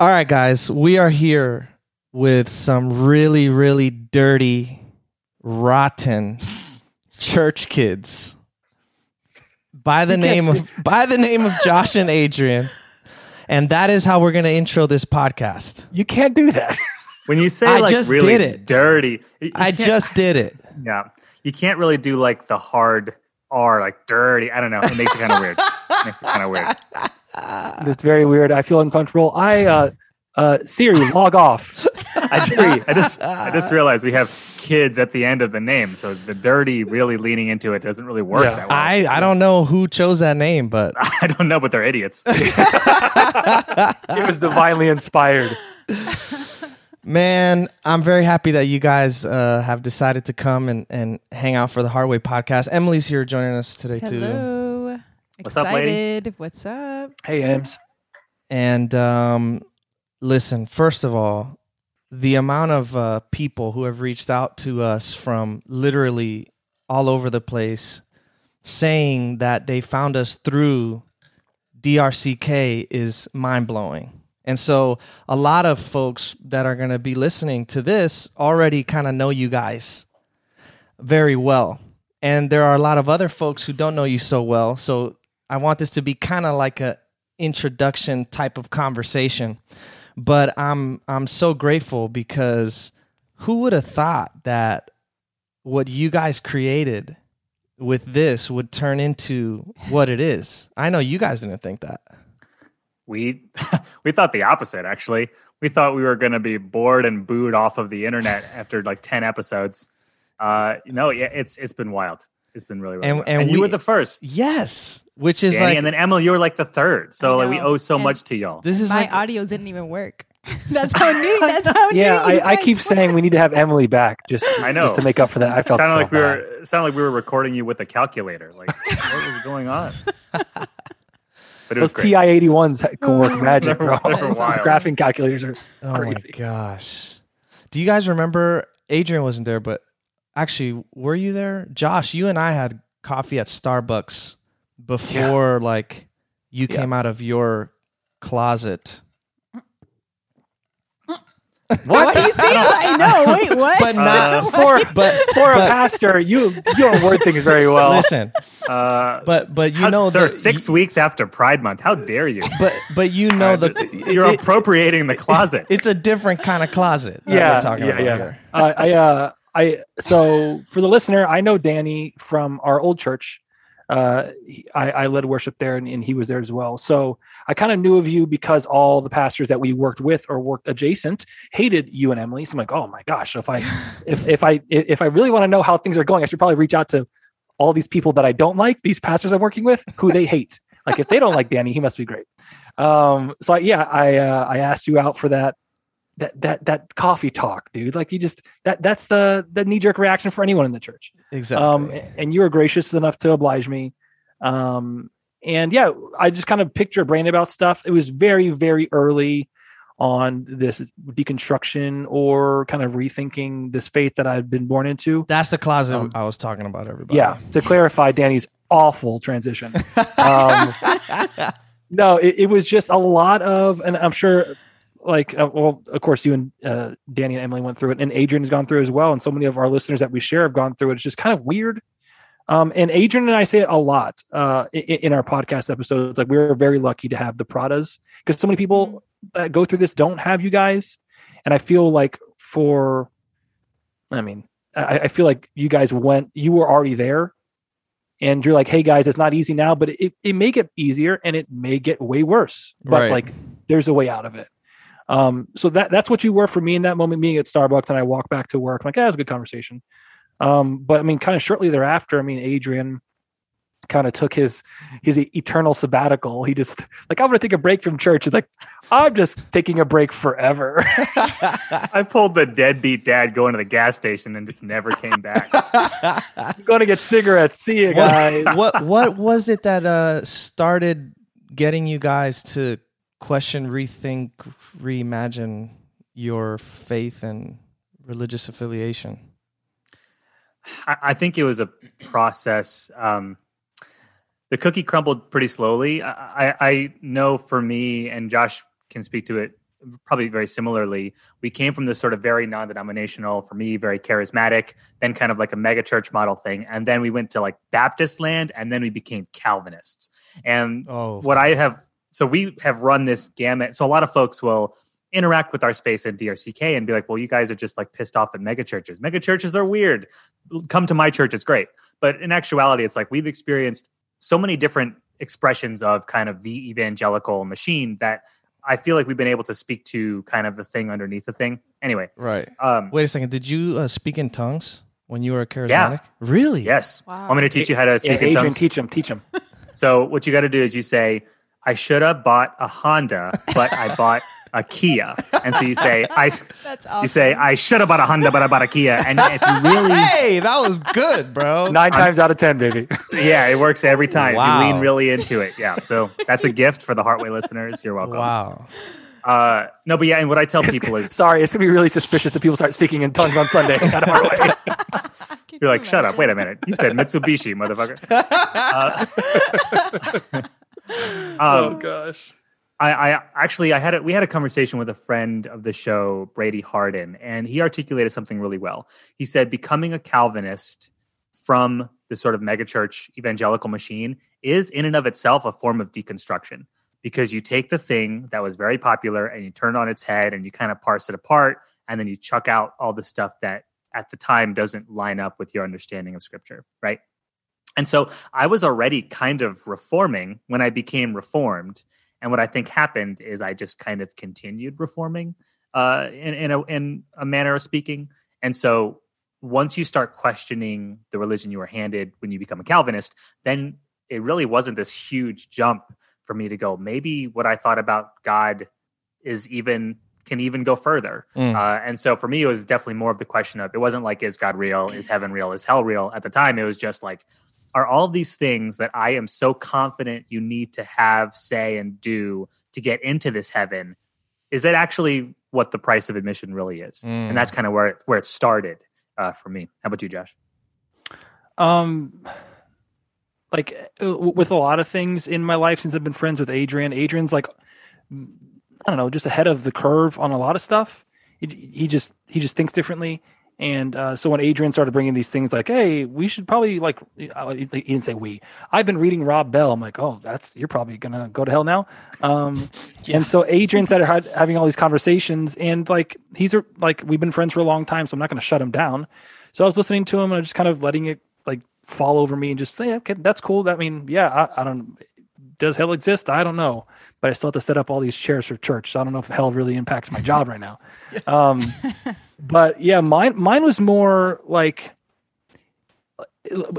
All right, guys, we are here with some really, really dirty, rotten church kids by the name of by the name of Josh and Adrian. And that is how we're going to intro this podcast. You can't do that. When you say I like just really did it. dirty, you- you I just did it. yeah, you can't really do like the hard R, like dirty. I don't know. It makes it kind of weird. It makes it kind of weird. That's very weird. I feel uncomfortable. I uh uh Siri, log off. I agree. I just I just realized we have kids at the end of the name, so the dirty really leaning into it doesn't really work Yeah. that well. I, I don't know who chose that name, but I don't know, but they're idiots. It was divinely inspired. Man, I'm very happy that you guys uh, have decided to come and, and hang out for the Hard Way podcast. Emily's here joining us today too. Hello. What's up, lady? Excited. What's up? Hey Ames. And um, listen, first of all, the amount of uh, people who have reached out to us from literally all over the place saying that they found us through DRCK is mind blowing. And so, a lot of folks that are going to be listening to this already kind of know you guys very well. And there are a lot of other folks who don't know you so well. So, I want this to be kind of like a introduction type of conversation. But I'm I'm so grateful because who would have thought that what you guys created with this would turn into what it is? I know you guys didn't think that. we we thought the opposite actually. We thought we were going to be bored and booed off of the internet after like 10 episodes. Uh no, yeah, it's it's been wild. It's been really, really And- wild. and and, you we- were the first. Yes, which is Danny, like and then Emily, you were like the third. So like we owe so And- much to y'all. this is My like audio didn't even work. that's how new. That's how new. Yeah, I, I keep were. saying we need to have Emily back just I know. just to make up for that. I felt sounded so like we bad. were sounded like we were recording you with a calculator. Like what was going on? But it was Those great. TI eighty ones can work magic, bro. They were- Those wild. graphing calculators are oh my crazy. gosh. Do you guys remember Adrian wasn't there, but actually were you there? Josh, you and I had coffee at Starbucks before like you Yeah. came out of your closet. What do you say? I know. Wait, what? But not Uh, for but for a pastor, you you don't word things very well. listen, Uh, but but you how- know sir, the six you- weeks after Pride Month. How dare you? but but you know the You're it- appropriating the closet. it's a different kind of closet. that yeah, we're talking yeah, about yeah. here. Uh, I uh, I so for the listener, I know Danny from our old church. Uh, he- I, I led worship there, and, and he was there as well. So I kind of knew of you because all the pastors that we worked with or worked adjacent hated you and Emily. So I'm like, oh my gosh, if I if if I if I really want to know how things are going, I should probably reach out to all these people that I don't like, these pastors I'm working with, who they hate. Like if they don't like Danny, he must be great. Um, so I, yeah, I uh, I asked you out for that that that that coffee talk, dude. Like you just that that's the the knee jerk reaction for anyone in the church. Exactly. Um, and you were gracious enough to oblige me. Um, and yeah, I just kind of picked your brain about stuff. It was very very early on this deconstruction or kind of rethinking this faith that I've been born into. That's the closet um, I was talking about. Everybody. Yeah, to clarify Danny's awful transition. Um, no, it, it was just a lot of, and I'm sure, like, uh, well, of course, you and uh, Danny and Emily went through it, and Adrian has gone through it as well, and so many of our listeners that we share have gone through it. It's just kind of weird. Um, and Adrian and I say it a lot uh, in, in our podcast episodes. Like, we're very lucky to have the Pradas because so many people that go through this don't have you guys, and I feel like for, I mean, I, I feel like you guys went, you were already there and you're like, hey guys, it's not easy now, but it, it may get easier and it may get way worse. But Right. like there's a way out of it. Um, so that that's what you were for me in that moment, being at Starbucks and I walk back to work. I'm like, yeah, it was a good conversation. Um, but I mean, kind of shortly thereafter, I mean, Adrian kind of took his his eternal sabbatical. He just like, I'm gonna take a break from church. He's like, I'm just taking a break forever. I pulled the deadbeat dad going to the gas station and just never came back. I'm gonna get cigarettes. See you guys. what, what what was it that uh started getting you guys to question, rethink, reimagine your faith and religious affiliation? I, I think it was a process. Um, the cookie crumbled pretty slowly. I, I, know for me, and Josh can speak to it probably very similarly. We came from this sort of very non-denominational, for me, very charismatic, then kind of like a mega church model thing, and then we went to like Baptist land, and then we became Calvinists. And Oh, what I have, so we have run this gamut. So a lot of folks will interact with our space at DRCK and be like, "Well, you guys are just like pissed off at mega churches. Mega churches are weird. Come to my church; it's great." But in actuality, it's like we've experienced so many different expressions of kind of the evangelical machine that I feel like we've been able to speak to kind of the thing underneath the thing. Anyway, right. um, Wait a second. Did you uh, speak in tongues when you were a charismatic? Really? yes, Wow. I'm going to teach you how to Yeah, speak in Adrian, tongues. teach him, teach him. So what you got to do is you say, "I should have bought a Honda, but I bought a Kia," and so you say, "I." That's awesome. You say, "I should have bought a Honda, but I bought a Kia," and if you really, Hey, that was good, bro. 9 times out of 10, baby. yeah, it works every time. Wow. You lean really into it. Yeah, so that's a gift for the Heartway listeners. You're welcome. Wow. Uh, no, but yeah, and what I tell people is, Sorry, it's going to be really suspicious if people start speaking in tongues on Sunday. Out of our way. You're you like, "Shut up! Wait a minute! You said Mitsubishi, motherfucker." Uh, oh, um, gosh. I, I actually I had a, we had a conversation with a friend of the show, Brady Harden, and he articulated something really well. He said becoming a Calvinist from the sort of megachurch evangelical machine is in and of itself a form of deconstruction because you take the thing that was very popular and you turn it on its head and you kind of parse it apart and then you chuck out all the stuff that at the time doesn't line up with your understanding of scripture, right? And so I was already kind of reforming when I became reformed. And what I think happened is I just kind of continued reforming uh, in, in, a, in a manner of speaking. And so once you start questioning the religion you were handed when you become a Calvinist, then it really wasn't this huge jump for me to go, maybe what I thought about God is even can even go further. Mm. Uh, and so for me, it was definitely more of the question of it wasn't like, is God real? Is heaven real? Is hell real? At the time, it was just like, are all these things that I am so confident you need to have, say, and do to get into this heaven? Is that actually what the price of admission really is? Mm. And that's kind of where it, where it started uh, for me. How about you, Josh? Um, like uh, with a lot of things in my life since I've been friends with Adrian, Adrian's like, I don't know, just ahead of the curve on a lot of stuff. He, he just he just thinks differently. And uh, so when Adrian started bringing these things like, "Hey, we should probably like," uh, he didn't say we. I've been reading Rob Bell. I'm like, "Oh, that's you're probably gonna go to hell now." Um, And so Adrian started having all these conversations, and like he's a, like we've been friends for a long time, so I'm not going to shut him down. So I was listening to him and I just kind of letting it like fall over me and just say, "Okay, that's cool." I mean, yeah, I, I don't. Does hell exist? I don't know, but I still have to set up all these chairs for church. So I don't know if hell really impacts my job right now. Um, but yeah, mine mine was more like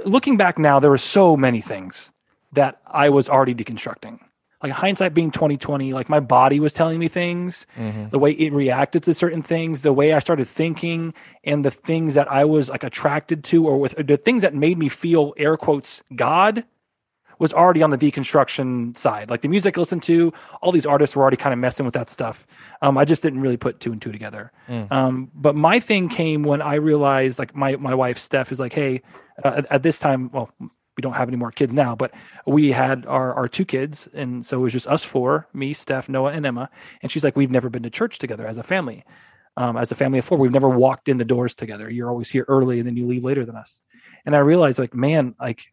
looking back now. There were so many things that I was already deconstructing. Like hindsight being twenty twenty, like my body was telling me things, the way it reacted to certain things, the way I started thinking, and the things that I was like attracted to, or with or the things that made me feel air quotes God was already on the deconstruction side. Like the music I listened to, all these artists were already kind of messing with that stuff. Um, I just didn't really put two and two together. Um, but my thing came when I realized, like my my wife Steph is like, hey, uh, at, at this time, well, we don't have any more kids now, but we had our our two kids, and so it was just us four, me, Steph, Noah, and Emma. And she's like, we've never been to church together as a family. Um, as a family of four, we've never walked in the doors together. You're always here early, and then you leave later than us. And I realized, like, man, like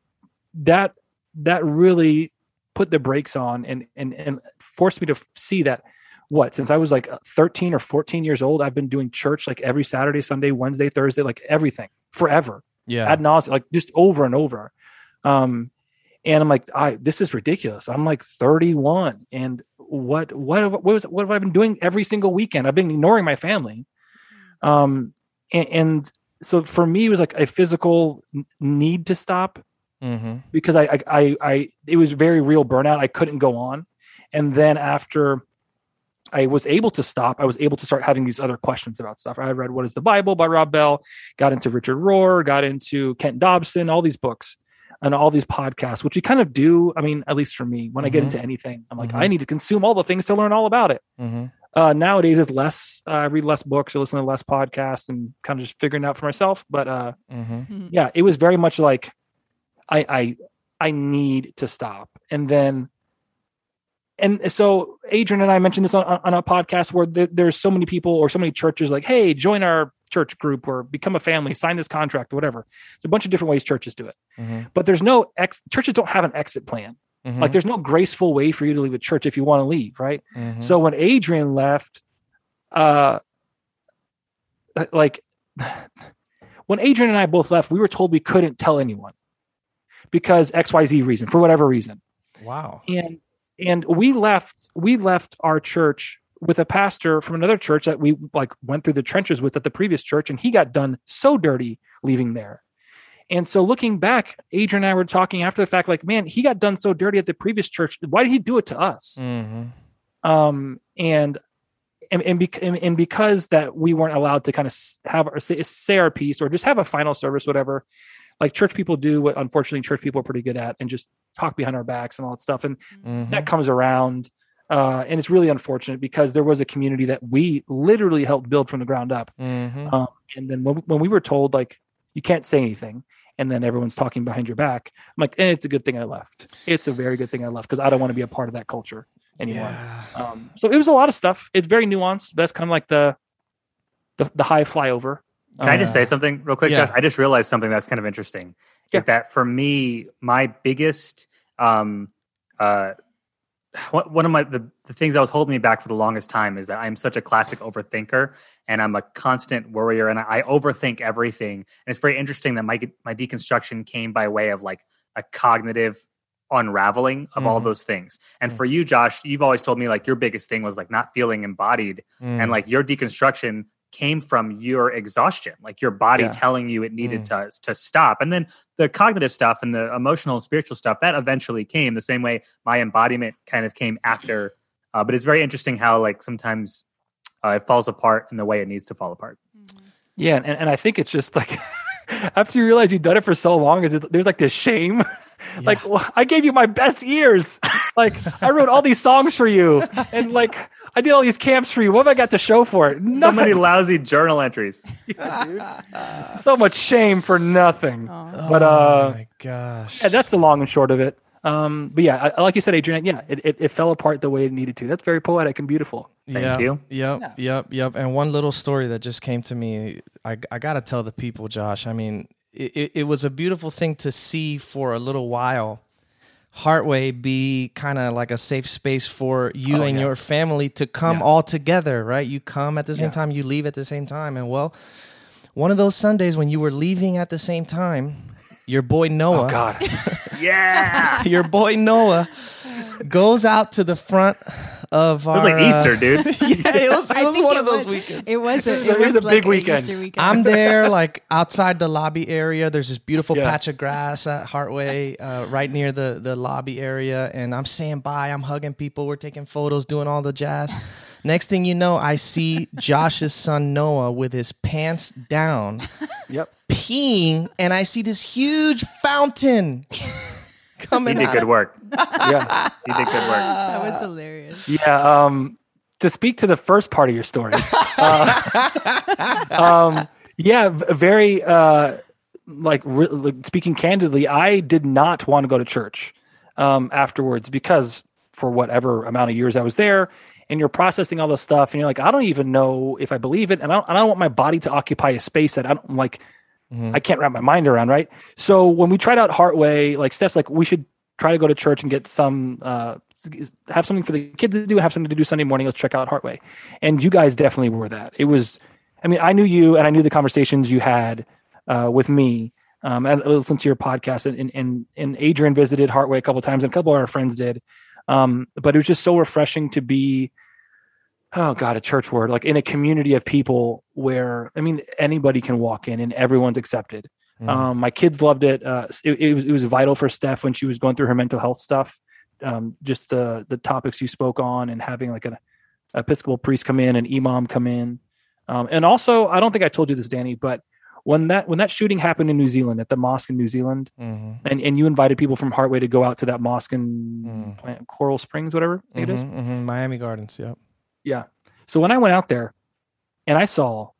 that that really put the brakes on and and and forced me to see that what since I was like 13 or 14 years old, I've been doing church like every Saturday, Sunday, Wednesday, Thursday, like everything forever Yeah. ad nauseum, like just over and over. Um, and I'm like, I this is ridiculous. I'm like 31, and what what what was what have I been doing every single weekend? I've been ignoring my family. Um, and, and so for me, it was like a physical need to stop mm-hmm. because I, I I I it was very real burnout. I couldn't go on, and then after I was able to stop, I was able to start having these other questions about stuff. I read What is the Bible by Rob Bell, got into Richard Rohr, got into Kent Dobson, all these books and all these podcasts, which you kind of do. I mean, at least for me, when I get Mhm. into anything, I'm like, Mhm. I need to consume all the things to learn all about it. Mm-hmm. Uh, nowadays, is less. Uh, I read less books, I listen to less podcasts, and kind of just figuring it out for myself. But uh, Mm-hmm. yeah, it was very much like I I I need to stop. And then and so Adrian and I mentioned this on, on a podcast where there, there's so many people or so many churches like, hey, join our church group or become a family, sign this contract, or whatever. There's a bunch of different ways churches do it, Mhm. but there's no ex. Churches don't have an exit plan. Mhm. Like there's no graceful way for you to leave a church if you want to leave, right? Mhm. So when Adrian left, uh, like when Adrian and I both left, we were told we couldn't tell anyone because X Y Z reason for whatever reason wow. and and we left we left our church with a pastor from another church that we like went through the trenches with at the previous church and he got done so dirty leaving there and so looking back adrian and i were talking after the fact like man he got done so dirty at the previous church why did he do it to us Mhm. um and and and, bec- and and because that we weren't allowed to kind of have our say, say our piece or just have a final service whatever like church people do what unfortunately church people are pretty good at and just talk behind our backs and all that stuff and Mhm. that comes around uh, and it's really unfortunate because there was a community that we literally helped build from the ground up Mhm. um, and then when, when we were told like you can't say anything and then everyone's talking behind your back i'm like eh, it's a good thing i left it's a very good thing i left because i don't want to be a part of that culture anymore Yeah. um, so it was a lot of stuff it's very nuanced but that's kind of like the the, the high flyover Can I just Uh, say something real quick, yeah. Josh? I just realized something that's kind of interesting. Yeah. Is that for me, my biggest um uh one of my the, the things that was holding me back for the longest time is that I'm such a classic overthinker and I'm a constant worrier and I, I overthink everything. And it's very interesting that my my deconstruction came by way of like a cognitive unraveling of all Mhm. those things. And Mhm. for you, Josh, you've always told me like your biggest thing was like not feeling embodied Mm. and like your deconstruction came from your exhaustion like your body Yeah. telling you it needed to to stop. And then the cognitive stuff and the emotional and spiritual stuff that eventually came the same way my embodiment kind of came after. Uh, but it's very interesting how like sometimes uh, it falls apart in the way it needs to fall apart. Yeah and, and i think it's just like after you realize you've done it for so long is it, there's like this shame. Like well, i gave you my best years. Like i wrote all these songs for you. And like i did all these camps for you what have i got to show for it so many lousy journal entries so much shame for nothing Aw. but, oh uh, my gosh. yeah, that's the long and short of it um but yeah I, like you said adrian yeah it, it, it fell apart the way it needed to that's very poetic and beautiful Thank Yep, you. Yep, Yeah. yep, yep. And one little story that just came to me, I, I got to tell the people, Josh. I mean, it, it, it was a beautiful thing to see for a little while. Heartway be kind of like a safe space for you Oh, and yeah. your family to come Yeah. all together, right? You come at the same Yeah. time, you leave at the same time. And well, one of those Sundays when you were leaving at the same time, your boy oh, Noah, oh god yeah your boy Noah goes out to the front of our was like easter dude yeah, it was, it was one it of those was- weekends. It was a, It it was was a like big weekend. Weekend. I'm there, like outside the lobby area. There's this beautiful Yeah. patch of grass at Heartway, uh, right near the the lobby area, and I'm saying bye. I'm hugging people. We're taking photos, doing all the jazz. Next thing you know, I see Josh's son Noah with his pants down, yep peeing, and I see this huge fountain he coming did out. good work yeah he did good work that was hilarious. Yeah. Um, to speak to the first part of your story, uh, um, yeah, very uh, like, re- like speaking candidly, I did not want to go to church um, afterwards because for whatever amount of years I was there, and you're processing all this stuff, and you're like, I don't even know if I believe it, and I don't, I don't want my body to occupy a space that I don't like. Mhm. I can't wrap my mind around, right? So when we tried out Heartway, like Steph's like, we should try to go to church and get some, uh, have something for the kids to do, have something to do Sunday morning. Let's check out Heartway. And you guys definitely were that. It was, I mean, I knew you and I knew the conversations you had uh, with me. Um, I listened to your podcast and, and, and Adrian visited Heartway a couple times and a couple of our friends did. Um, but it was just so refreshing to be, oh God, a church word, like in a community of people where, I mean, anybody can walk in and everyone's accepted. Mhm. Um, my kids loved it. Uh, it, it, was, it was vital for Steph when she was going through her mental health stuff. Um, just the the topics you spoke on and having like an Episcopal priest come in and imam come in. Um, and also, I don't think I told you this, Danny, but when that when that shooting happened in New Zealand at the mosque in New Zealand, Mhm. and, and you invited people from Heartway to go out to that mosque in Mm. Plant- Coral Springs, whatever think it is. Mhm, mhm. Miami Gardens. Yep. Yeah. So when I went out there and I saw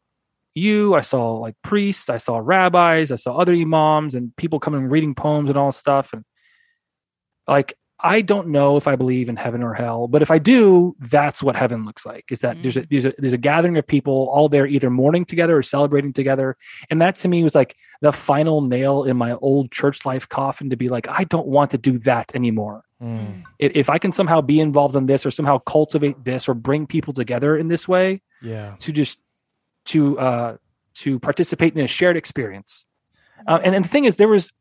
you, I saw like priests, I saw rabbis, I saw other imams and people coming reading poems and all stuff. And like I don't know if I believe in heaven or hell, but if I do, that's what heaven looks like. Is that there's a mm. there's a there's a gathering of people all there either mourning together or celebrating together, and that to me was like the final nail in my old church life coffin to be like, I don't want to do that anymore. Mm. If I can somehow be involved in this or somehow cultivate this or bring people together in this way Yeah. to just to uh to participate in a shared experience, uh, and and the thing is, there was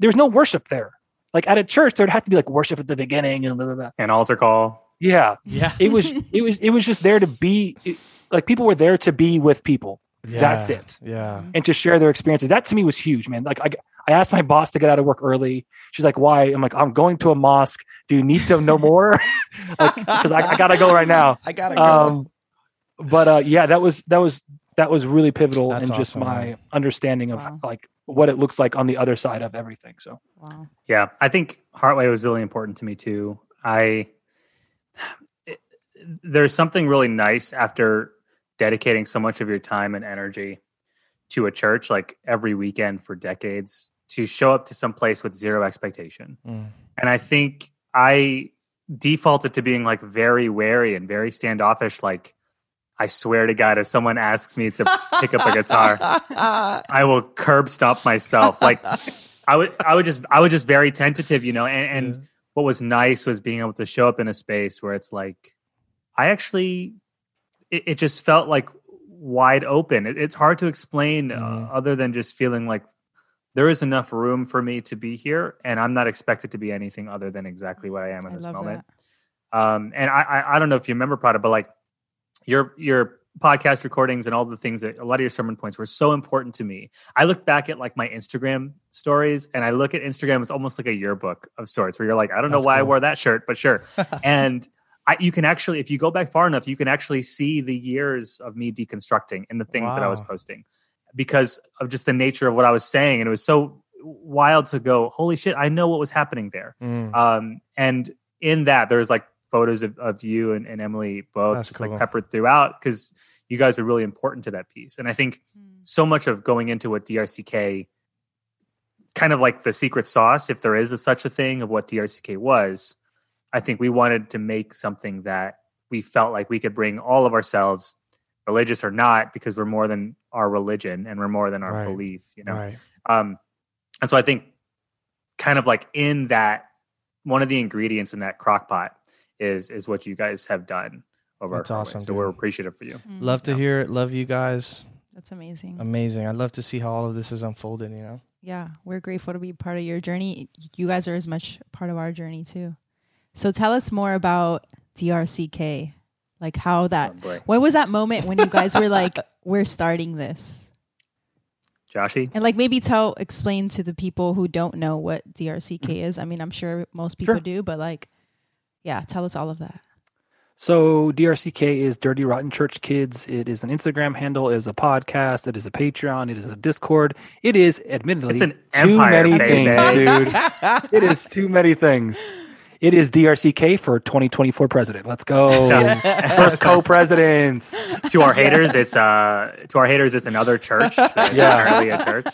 there was no worship there. Like at a church, there'd have to be like worship at the beginning and blah, blah, blah. An altar call. yeah, Yeah. it was it was it was just there to be it- like people were there to be with people. That's it, Yeah. and to share their experiences. That to me was huge, man. Like I I asked my boss to get out of work early. She's like, "Why?" I'm like, "I'm going to a mosque. Do you need to know more? Because I, I gotta go right now." I gotta go. um but uh yeah that was that was that was really pivotal That's in just my man. understanding of Wow. like what it looks like on the other side of everything so Wow. Yeah, I think Heartway was really important to me too. I it, there's something really nice after dedicating so much of your time and energy to a church, like every weekend for decades, to show up to some place with zero expectation. Mm. And I think I defaulted to being like very wary and very standoffish. Like, I swear to God, if someone asks me to pick up a guitar, I will curb stomp myself. Like I would, I would just, I was just very tentative, you know. And, and Yeah. what was nice was being able to show up in a space where it's like, I actually, it, it just felt like wide open. It, it's hard to explain uh, Mhm. other than just feeling like there is enough room for me to be here, and I'm not expected to be anything other than exactly what I am in I this moment. Um, and I, I, I don't know if you remember Prada, but like your your podcast recordings and all the things that a lot of your sermon points were so important to me. I look back at like my Instagram stories, and I look at Instagram as almost like a yearbook of sorts, where you're like, I don't know That's why I wore that shirt, but sure. and I, you can actually, if you go back far enough, you can actually see the years of me deconstructing and the things that I was posting because of just the nature of what I was saying, and it was so wild to go, holy shit, I know what was happening there. Mm. Um, and in that, there's like photos of, of you and, and Emily both That's just cool. like peppered throughout because you guys are really important to that piece. And I think so much of going into what DRCK kind of like the secret sauce, if there is a, such a thing of what DRCK was, I think we wanted to make something that we felt like we could bring all of ourselves, religious or not, because we're more than our religion and we're more than our Right. belief, you know? Right. Um, and so I think kind of like in that one of the ingredients in that crock pot is is what you guys have done over That's our awesome, So we're appreciative for you. Mm, Love to hear it. Love you guys. That's amazing. Amazing. I'd love to see how all of this is unfolded, you know? yeah, we're grateful to be part of your journey. You guys are as much part of our journey too. So tell us more about DRCK. Like how that Oh, boy. when was that moment when you guys were like, we're starting this? Joshy? And like maybe tell explain to the people who don't know what DRCK mm-hmm. is. I mean, I'm sure most people Sure. do, but like yeah, tell us all of that. so drck is dirty rotten church kids it is an instagram handle it is a podcast it is a patreon it is a discord it is admittedly It's an too empire, many baby. things dude it is too many things it is drck for 2024 president let's go first co-presidents to our haters, it's uh to our haters, it's another church. So it's Yeah. apparently a church.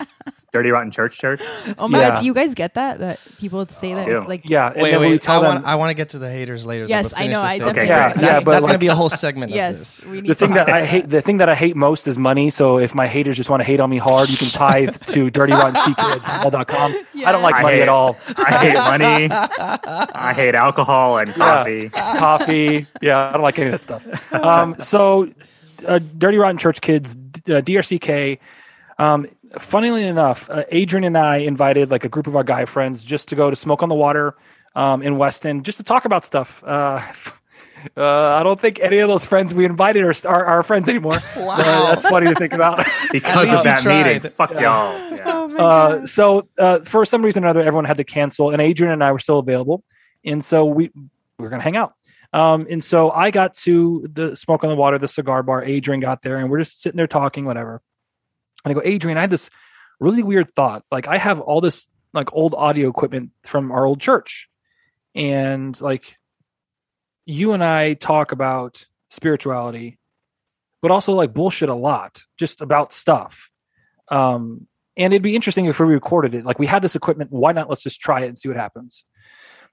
Dirty Rotten Church Church. Oh my Yeah. god, do you guys get that? That people say that I it's like yeah and wait, then we wait. I tell want, I want to get to the haters later. though, Yes, but I finish know, I statement. definitely- Yeah, great. yeah, but that's going to be a whole segment Yes, of we need the thing talk that I about hate, the thing that I hate most is money. So if my haters just want to hate on me hard, you can tithe to Dirty Rotten dirtyrottenseakids.com. dirtyrottencheekids.com. I don't like I money hate at all. I hate money. I hate alcohol and coffee. Coffee. Yeah, I don't like any of that stuff. Um, so, uh, Dirty Rotten Church Kids, uh, DRCK. Um, funnily enough, uh, Adrian and I invited like a group of our guy friends just to go to Smoke on the Water um, in Weston, just to talk about stuff. Uh, uh, I don't think any of those friends we invited are, are, are friends anymore. Wow. Uh, that's funny to think about. Because of you that meeting. tried. Fuck y'all. Yeah. Oh Uh, so uh, for some reason or another, everyone had to cancel, and Adrian and I were still available, and so we we were gonna hang out. Um, and so I got to the smoke on the water, the cigar bar. Adrian got there, and we're just sitting there talking, whatever. And I go, Adrian, I had this really weird thought. Like I have all this like old audio equipment from our old church, and like you and I talk about spirituality, but also like bullshit a lot, just about stuff. Um, and it'd be interesting if we recorded it. Like we had this equipment, why not? Let's just try it and see what happens.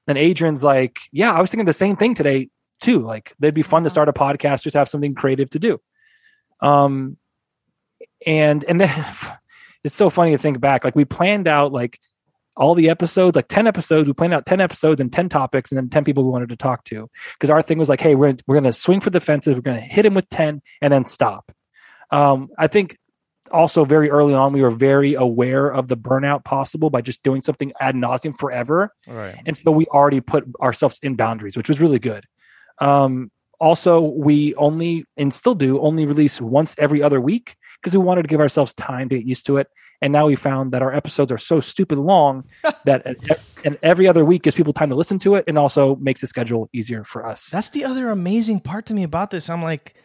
And Adrian's like, yeah, I was thinking the same thing today too. Like they'd be fun to start a podcast, just have something creative to do. Um, and and then it's so funny to think back. Like we planned out like all the episodes, like 10 episodes. We planned out 10 episodes and 10 topics and then 10 people we wanted to talk to. Because our thing was like, hey, we're, we're going to swing for the fences. We're going to hit him with 10 and then stop. Um, I think also very early on, we were very aware of the burnout possible by just doing something ad nauseum forever. Right. And so we already put ourselves in boundaries, which was really good. Um, also, we only and still do only release once every other week because we wanted to give ourselves time to get used to it. And now we found that our episodes are so stupid long that and every other week gives people time to listen to it and also makes the schedule easier for us. That's the other amazing part to me about this. I'm like,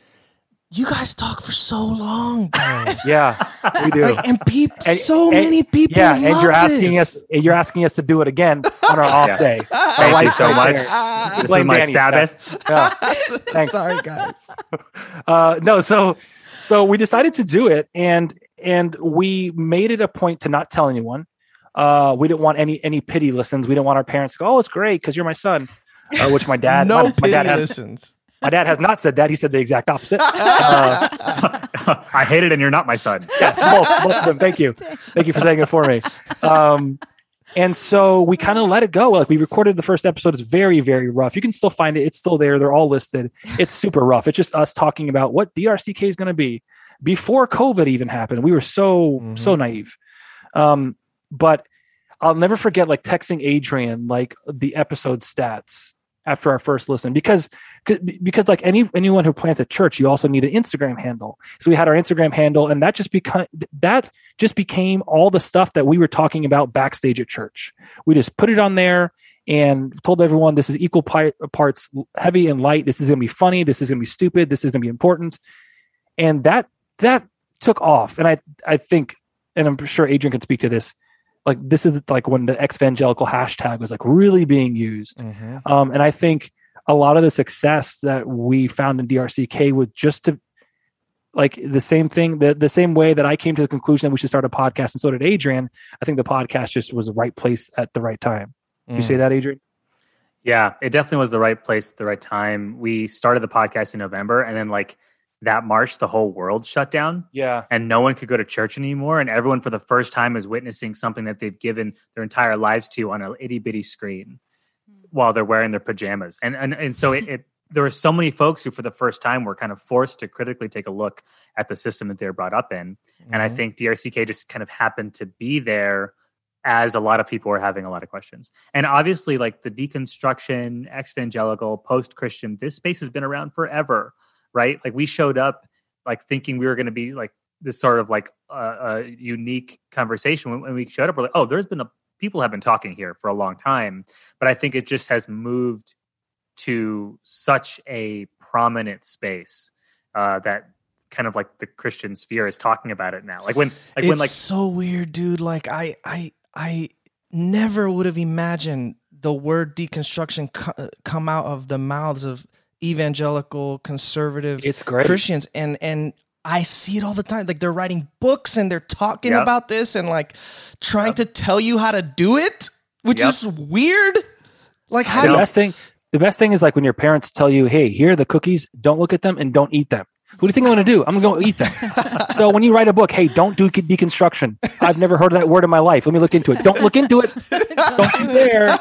you guys talk for so long, bro. yeah, we do. Like, and people, so and, many people. Yeah, and you're asking this. us, you're asking us to do it again on our off Yeah. day. Thank you so much. This is my Danny's Sabbath. Yeah. Thanks. Sorry, guys. uh, no, so so we decided to do it, and and we made it a point to not tell anyone. Uh, we didn't want any any pity listens. We didn't want our parents to go, "Oh, it's great because you're my son," uh, which my dad, no my, my dad has, listens. my dad has not said that. He said the exact opposite. Uh, I hate it, and you're not my son. yes, both, both of them. Thank you, thank you for saying it for me. Um, and so we kind of let it go. Like we recorded the first episode. It's very, very rough. You can still find it. It's still there. They're all listed. It's super rough. It's just us talking about what DRCK is going to be before COVID even happened. We were so Mhm. so naive. Um, but I'll never forget like texting Adrian like the episode stats after our first listen because because like any anyone who plants a church you also need an Instagram handle. So we had our Instagram handle and that just become that just became all the stuff that we were talking about backstage at church. We just put it on there and told everyone this is equal parts heavy and light. This is going to be funny, this is going to be stupid, this is going to be important. And that that took off and I I think and I'm sure Adrian can speak to this like this is like when the evangelical hashtag was like really being used Mhm. um, and I think a lot of the success that we found in DRCK was just to like the same thing, the, the same way that I came to the conclusion that we should start a podcast, and so did Adrian. I think the podcast just was the right place at the right time. You Mm. say that, Adrian? Yeah, it definitely was the right place at the right time. We started the podcast in November, and then like that March, the whole world shut down, Yeah. and no one could go to church anymore. And everyone, for the first time, is witnessing something that they've given their entire lives to on an itty bitty screen while they're wearing their pajamas. And and and so it, it there were so many folks who, for the first time, were kind of forced to critically take a look at the system that they're brought up in. And I Mhm. think DRCK just kind of happened to be there as a lot of people were having a lot of questions. And obviously, like the deconstruction, evangelical, post Christian, this space has been around forever, right? Like we showed up like thinking we were going to be like this sort of like uh, a unique conversation. When, when we showed up, we're like, oh, there's been a people have been talking here for a long time. But I think it just has moved to such a prominent space uh, that kind of like the Christian sphere is talking about it now. Like when, like it's when, like so weird, dude. Like I, I, I never would have imagined the word deconstruction co- come out of the mouths of evangelical conservative It's great. Christians, and and I see it all the time. Like they're writing books and they're talking Yep. about this and like trying Yep. to tell you how to do it, which Yep. is weird. Like how the do best thing, the best thing is like when your parents tell you, "Hey, here are the cookies. Don't look at them and don't eat them." What do you think I'm going to do? I'm going to go eat them. so when you write a book, hey, don't do deconstruction. I've never heard of that word in my life. Let me look into it. Don't look into it. Don't you dare.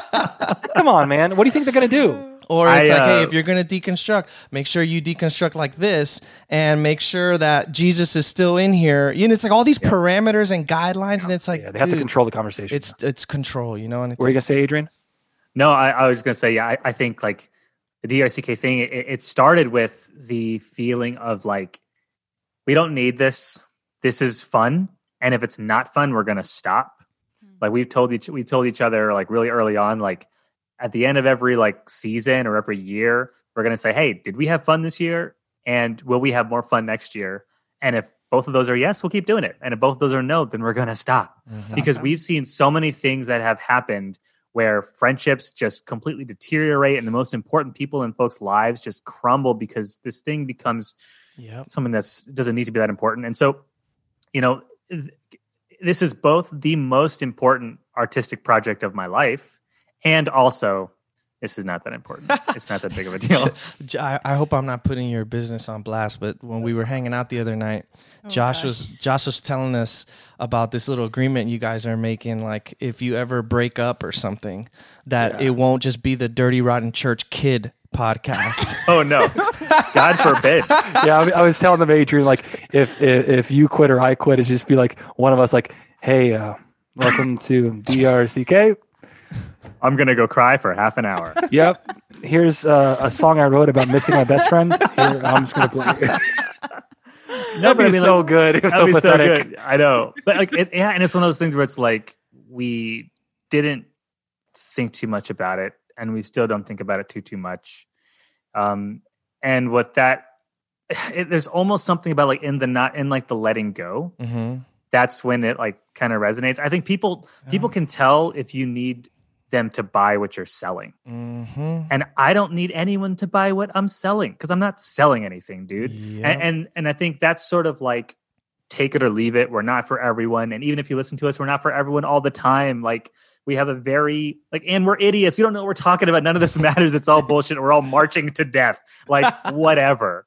Come on, man. What do you think they're going to do? Or it's I, like, hey, uh, if you're going to deconstruct, make sure you deconstruct like this and make sure that Jesus is still in here. You know, it's like all these parameters and guidelines, and it's like, Yeah, they have to control the conversation. It's it's control, you know. And it's what are you going to say, Adrian? No, I, I was going to say, yeah, I, I think like the DRCK thing, it, it started with the feeling of like, we don't need this. This is fun. And if it's not fun, we're going to stop. Like we've told each, we told each other like really early on, like at the end of every like season or every year, we're going to say, Hey, did we have fun this year? And will we have more fun next year? And if both of those are yes, we'll keep doing it. And if both of those are no, then we're going to stop Mhm. because awesome. we've seen so many things that have happened where friendships just completely deteriorate and the most important people in folks' lives just crumble because this thing becomes Yep. something that doesn't need to be that important. And so, you know, th- this is both the most important artistic project of my life and also this is not that important. it's not that big of a deal. I hope I'm not putting your business on blast, but when we were hanging out the other night, Oh, Josh gosh. was Josh was telling us about this little agreement you guys are making. Like if you ever break up or something, that Yeah. it won't just be the Dirty Rotten Church Kid podcast. Oh no, God forbid. yeah, I, I was telling them, Adrian, like if, if if you quit or I quit, it just be like one of us, like, hey, uh, welcome to DRCK. I'm gonna go cry for half an hour. Yep, here's uh, a song I wrote about missing my best friend. Here, I'm just gonna play. it. That'd be so good. It was so be so pathetic. good. I know, but like, it, yeah, and it's one of those things where it's like we didn't think too much about it, and we still don't think about it too too much. Um, and what that it, there's almost something about like in the not in like the letting go. mm-hmm. That's when it like kind of resonates. I think people people can tell if you need them to buy what you're selling. Mm-hmm. And I don't need anyone to buy what I'm selling because I'm not selling anything, dude. And, and and I think that's sort of like take it or leave it. We're not for everyone, and even if you listen to us, we're not for everyone all the time. Like we have a very like, and we're idiots. We don't know what we're talking about. None of this matters. It's all bullshit. We're all marching to death. Like whatever.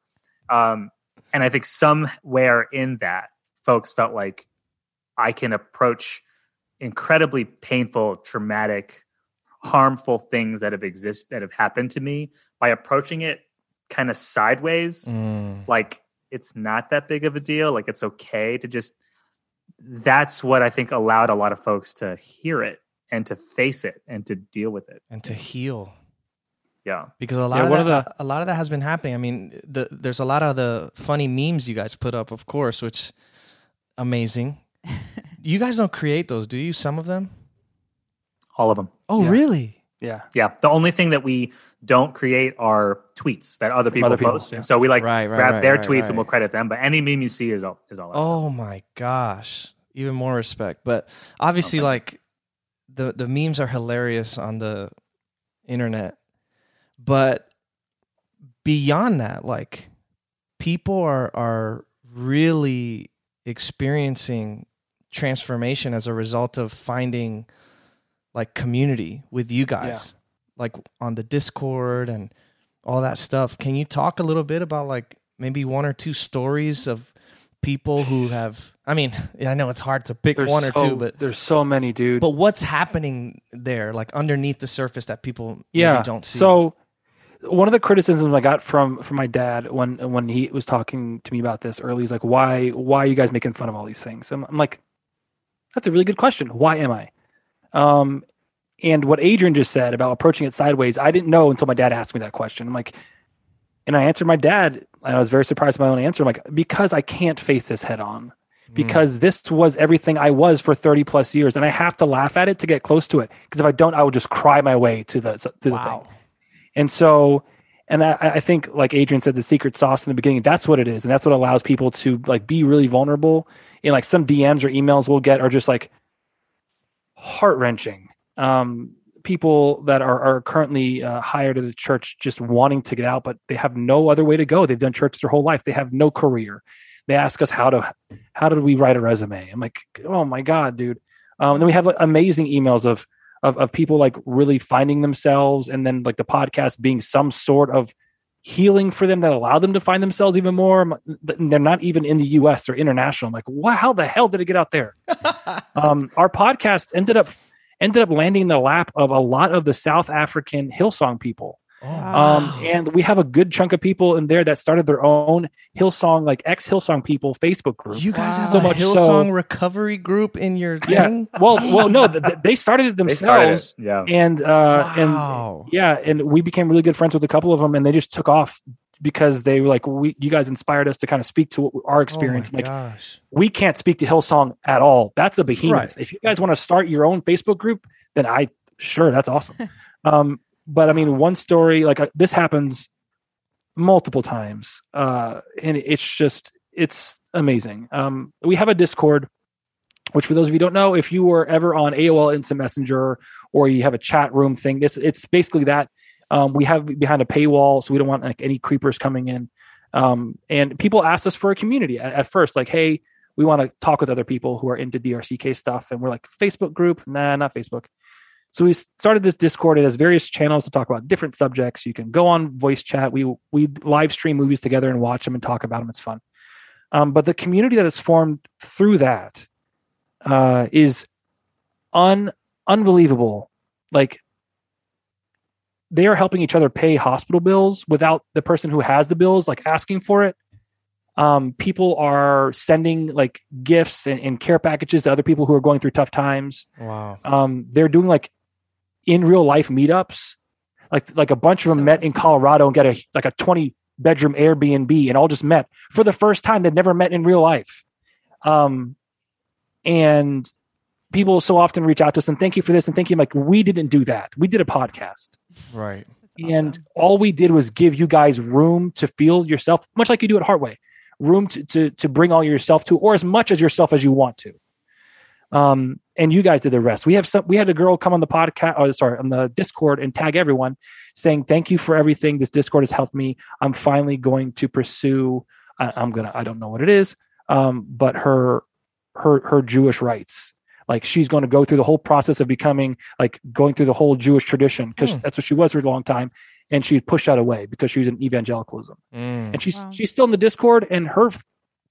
Um, and I think somewhere in that, folks felt like I can approach incredibly painful, traumatic, harmful things that have exist that have happened to me by approaching it kind of sideways Mm. like it's not that big of a deal like it's okay to just that's what i think allowed a lot of folks to hear it and to face it and to deal with it and to heal. yeah because a lot Yeah, of one that, of a lot of that has been happening. I mean, the, there's a lot of the funny memes you guys put up, of course, which amazing. you guys don't create those, do you? Some of them? All of them Oh, Yeah. really? Yeah, yeah the only thing that we don't create are tweets that other people other people, post yeah. so we like Right, right, grab right, their tweets and we'll credit them but any meme you see is all is all. Oh my gosh, even more respect. But obviously, Okay. like the the memes are hilarious on the internet, but beyond that, like people are are really experiencing transformation as a result of finding like community with you guys, like on the Discord and all that stuff. Can you talk a little bit about like maybe one or two stories of people who have I mean, I know it's hard to pick there's one or so, two, but there's so many, dude. but what's happening there, like underneath the surface that people yeah. maybe don't see? So one of the criticisms I got from from my dad when when he was talking to me about this early, he's like, "Why why are you guys making fun of all these things?" I'm, I'm like, "That's a really good question. Why am I?" Um, and what Adrian just said about approaching it sideways, I didn't know until my dad asked me that question. I'm like, and I answered my dad, and I was very surprised by my own answer. I'm like, because I can't face this head on. Because this was everything I was for 30 plus years, and I have to laugh at it to get close to it. Because if I don't, I will just cry my way to the to the thing. And so, and I, I think, like Adrian said, the secret sauce in the beginning, that's what it is. And that's what allows people to like be really vulnerable. And like some DMs or emails we'll get are just like heart wrenching. Um, people that are, are currently uh, hired at a church just wanting to get out, but they have no other way to go. They've done church their whole life. They have no career. They ask us how to, how do we write a resume? I'm like, oh my God, dude. Um, and then we have like, amazing emails of, of of people like really finding themselves and then like the podcast being some sort of healing for them that allow them to find themselves even more. They're not even in the us they're international. I'm like wow how the hell did it get out there? Um, our podcast ended up ended up landing in the lap of a lot of the south african hillsong people Oh, um, and we have a good chunk of people in there that started their own hillsong like ex hillsong people facebook group you guys have Wow. a So much so- Hillsong recovery group in your yeah thing? well well no th- th- they started it They started themselves it, yeah and uh and yeah and we became really good friends with a couple of them and they just took off because they were like we you guys inspired us to kind of speak to what our experience Oh my like gosh. we can't speak to hillsong at all that's a behemoth Right. if you guys want to start your own facebook group then i sure that's awesome um but i mean one story like uh, this happens multiple times uh and it's just it's amazing. Um we have a discord which for those of you don't know if you were ever on aol instant messenger or you have a chat room thing it's it's basically that um, we have behind a paywall so we don't want like any creepers coming in. Um, and people ask us for a community at, at first like hey we want to talk with other people who are into drck stuff and we're like facebook group? Nah not facebook So we started this Discord. It has various channels to talk about different subjects. You can go on voice chat. We we live stream movies together and watch them and talk about them. It's fun. Um, but the community that is formed through that uh, is un unbelievable. Like they are helping each other pay hospital bills without the person who has the bills like asking for it. Um, people are sending like gifts and, and care packages to other people who are going through tough times. Wow. Um, they're doing like in real life meetups. Like like a bunch of them So met in. Colorado and got a like a 20 bedroom Airbnb and all just met for the first time. They'd never met in real life. Um, and people so often reach out to us and thank you for this and thank you. I'm like, we didn't do that. We did a podcast. Right. That's And all we did was give you guys room to feel yourself, much like you do at Heartway, room to, to, to bring all yourself to, or as much as yourself as you want to. Um, and you guys did the rest. We have some, we had a girl come on the podcast, oh, sorry, on the Discord and tag everyone saying, thank you for everything. This Discord has helped me. I'm finally going to pursue, I, I'm going to, I don't know what it is. Um, but her, her, her Jewish rights. Like she's going to go through the whole process of becoming like going through the whole Jewish tradition because Hmm. that's what she was for a long time, and she pushed that away because she was in evangelicalism, Mm. and she's Wow. she's still in the Discord, and her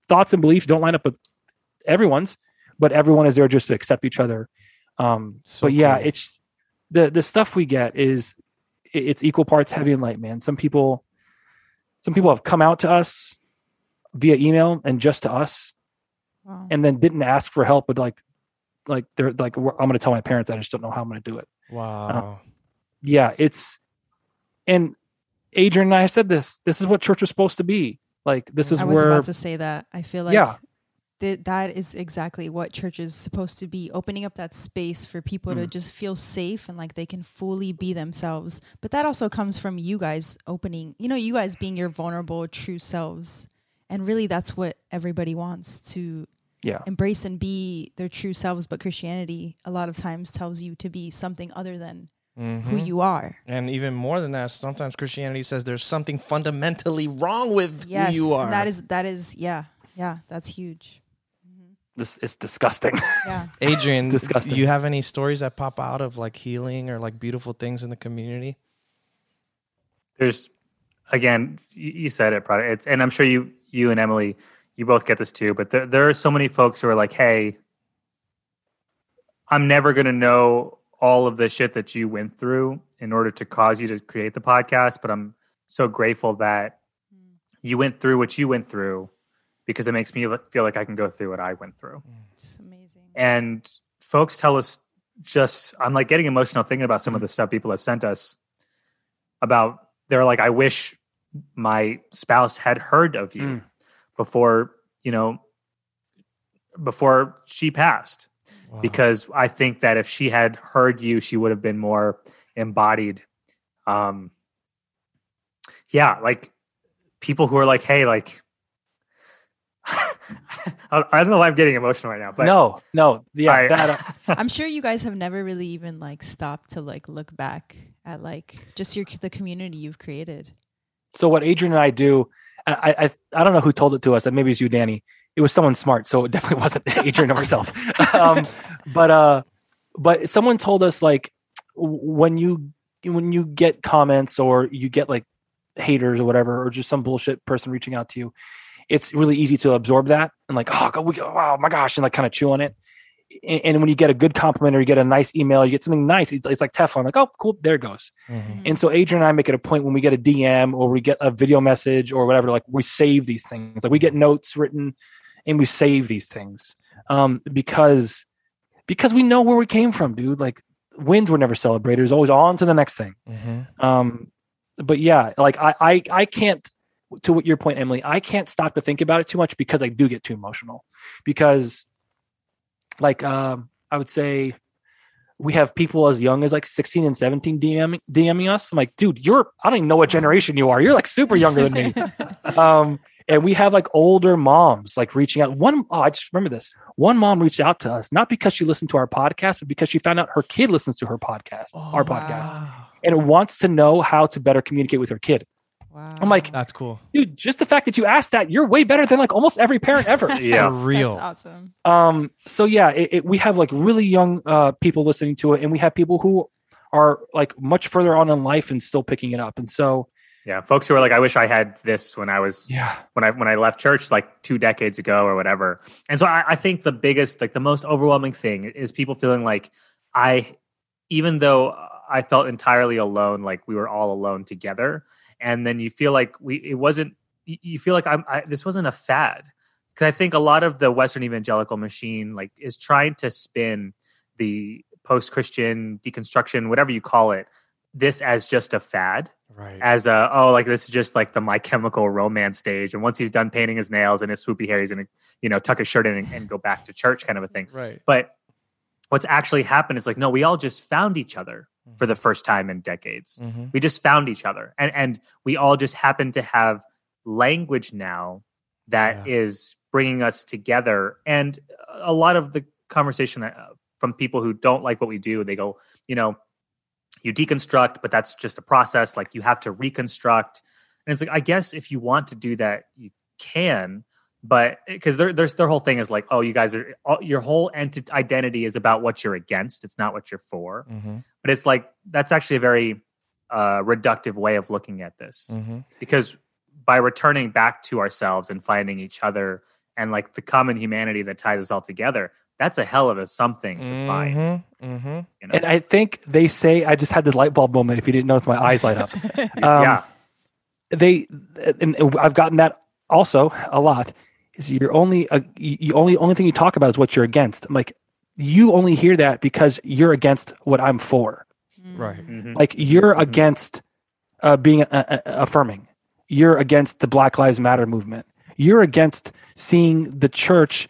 thoughts and beliefs don't line up with everyone's, but everyone is there just to accept each other. Um, So but yeah, cool. it's the the stuff we get is it's equal parts heavy and light, man. Some people, some people have come out to us via email and just to us, Wow. and then didn't ask for help, but like, like they're like, I'm going to tell my parents. I just don't know how I'm going to do it. Wow. Yeah, it's, and Adrian and I said this. This is what church was supposed to be. Like this is I was where, about to say that. I feel like yeah, th- that is exactly what church is supposed to be opening up that space for people to Mm. just feel safe and like they can fully be themselves but that also comes from you guys opening you know you guys being your vulnerable true selves and really that's what everybody wants to yeah, embrace and be their true selves but christianity a lot of times tells you to be something other than who Mhm. you are And even more than that, sometimes Christianity says there's something fundamentally wrong with yes who you are. that is that is yeah yeah that's huge this is disgusting. yeah Adrian, disgusting. do you have any stories that pop out of like healing or like beautiful things in the community? there's again you, you said it probably it's and i'm sure you you and emily you both get this too but there, there are so many folks who are like hey i'm never going to know all of the shit that you went through in order to cause you to create the podcast but i'm so grateful that mm. you went through what you went through because it makes me feel like i can go through what i went through. It's amazing. And folks tell us just i'm like getting emotional thinking about some of the stuff people have sent us about they're like i wish my spouse had heard of you Mm. before you know before she passed. Wow. because i think that if she had heard you she would have been more embodied. Um yeah like people who are like hey like I I don't know why I'm getting emotional right now, but no, no, yeah, I- that, uh, I'm sure you guys have never really even like stopped to like look back at like just your the community you've created. so what Adrian and I do, I, I I don't know who told it to us. That maybe it's you, Danny. It was someone smart, so it definitely wasn't Adrian or myself. um, but uh, but someone told us like when you when you get comments or you get like haters or whatever, or just some bullshit person reaching out to you, it's really easy to absorb that and like oh, God, we, oh my gosh, and like kind of chew on it. And, and when you get a good compliment or you get a nice email, you get something nice. It's, it's like Teflon, like oh cool, there it goes. Mhm. And so Adrian and I make it a point when we get a DM or we get a video message or whatever, like we save these things. Like we get notes written and we save these things. Um, because because we know where we came from, dude. Like wins were never celebrated. It was always on to the next thing. Mhm. Um, but yeah, like I, I I can't to what your point, Emily, I can't stop to think about it too much because I do get too emotional. Because like um I would say we have people as young as like 16 and 17 DM, DMing us. I'm like, dude, you're, I don't even know what generation you are. You're like super younger than me. um, and we have like older moms like reaching out. One, oh, I just remember this. One mom reached out to us, not because she listened to our podcast, but because she found out her kid listens to her podcast, our podcast, Wow. and wants to know how to better communicate with her kid. Wow. I'm like, That's cool. dude, just the fact that you asked that, you're way better than like almost every parent ever. yeah For real. That's awesome. Um, so yeah, it, it, we have like really young uh, people listening to it, and we have people who are like much further on in life and still picking it up. And so, Yeah, folks who are like, I wish I had this when I was yeah, when I when I left church like two decades ago or whatever. And so I, I think the biggest, like the most overwhelming thing is people feeling like I, even though I felt entirely alone, like we were all alone together, and then you feel like we it wasn't. You feel like I'm. I, this wasn't a fad because I think a lot of the Western evangelical machine like is trying to spin the post Christian deconstruction, whatever you call it, this as just a fad Right. as a oh like this is just like the my chemical romance stage and once he's done painting his nails and his swoopy hair he's gonna you know tuck his shirt in and, and go back to church kind of a thing Right. but what's actually happened is like no we all just found each other for the first time in decades. Mm-hmm. we just found each other. And and we all just happen to have language now that is bringing us together. And a lot of the conversation uh, from people who don't like what we do they go you know you deconstruct but that's just a process. Like you have to reconstruct. And it's like i guess if you want to do that you can but because their there's their whole thing is like oh you guys are all, your whole enti- identity is about what you're against it's not what you're for Mm-hmm. but it's like that's actually a very uh, reductive way of looking at this Mm-hmm. because by returning back to ourselves and finding each other and like the common humanity that ties us all together that's a hell of a something to find Mm-hmm. you know and I think they say I just had this light bulb moment. If you didn't notice, my eyes light up. Um, yeah they and I've gotten that also a lot. Is you're only uh, you you only only thing you talk about is what you're against. I'm like, you only hear that because you're against what I'm for. Right. Mhm. Like you're Mhm. against uh, being uh, uh, affirming. You're against the Black Lives Matter movement. You're against seeing the church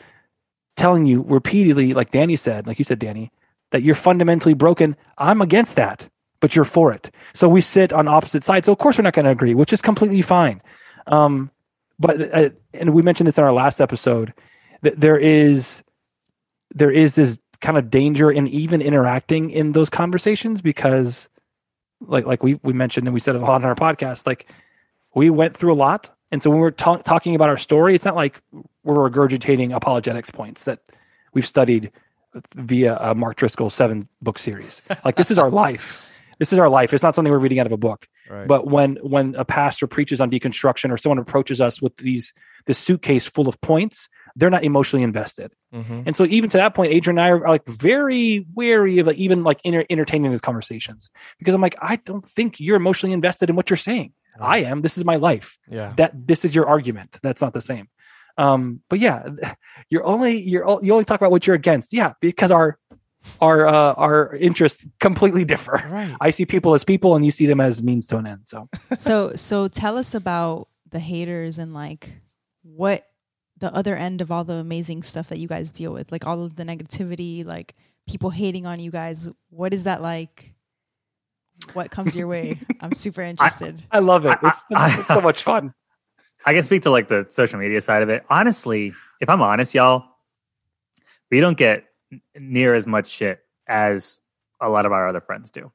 telling you repeatedly, like Danny said, like you said, Danny, that you're fundamentally broken. I'm against that, but you're for it. So we sit on opposite sides. So of course we're not going to agree, which is completely fine. Um, but uh, and we mentioned this in our last episode that there is there is this kind of danger in even interacting in those conversations because like like we we mentioned and we said it on our podcast like we went through a lot. And so when we're ta- talking about our story it's not like we're regurgitating apologetics points that we've studied via uh, Mark Driscoll's seven book series. Like this is our life. This is our life. It's not something we're reading out of a book. Right. but when when a pastor preaches on deconstruction or someone approaches us with these this suitcase full of points they're not emotionally invested mm-hmm. and so even to that point, Adrian and I are, like very wary of like, even like inter- entertaining these conversations because I'm like, I don't think you're emotionally invested in what you're saying. I am. This is my life. yeah. That this is your argument. That's not the same. Um, but yeah, you're only you're you only talk about what you're against. Yeah, because our our uh, our interests completely differ. Right. I see people as people, and you see them as means to an end. So so so tell us about the haters and like what the other end of all the amazing stuff that you guys deal with like all of the negativity like people hating on you guys what is that like what comes your way i'm super interested I love it. I- It's, I- it's so much fun. I can speak to like the social media side of it. Honestly, if I'm honest, y'all, we don't get near as much shit as a lot of our other friends do.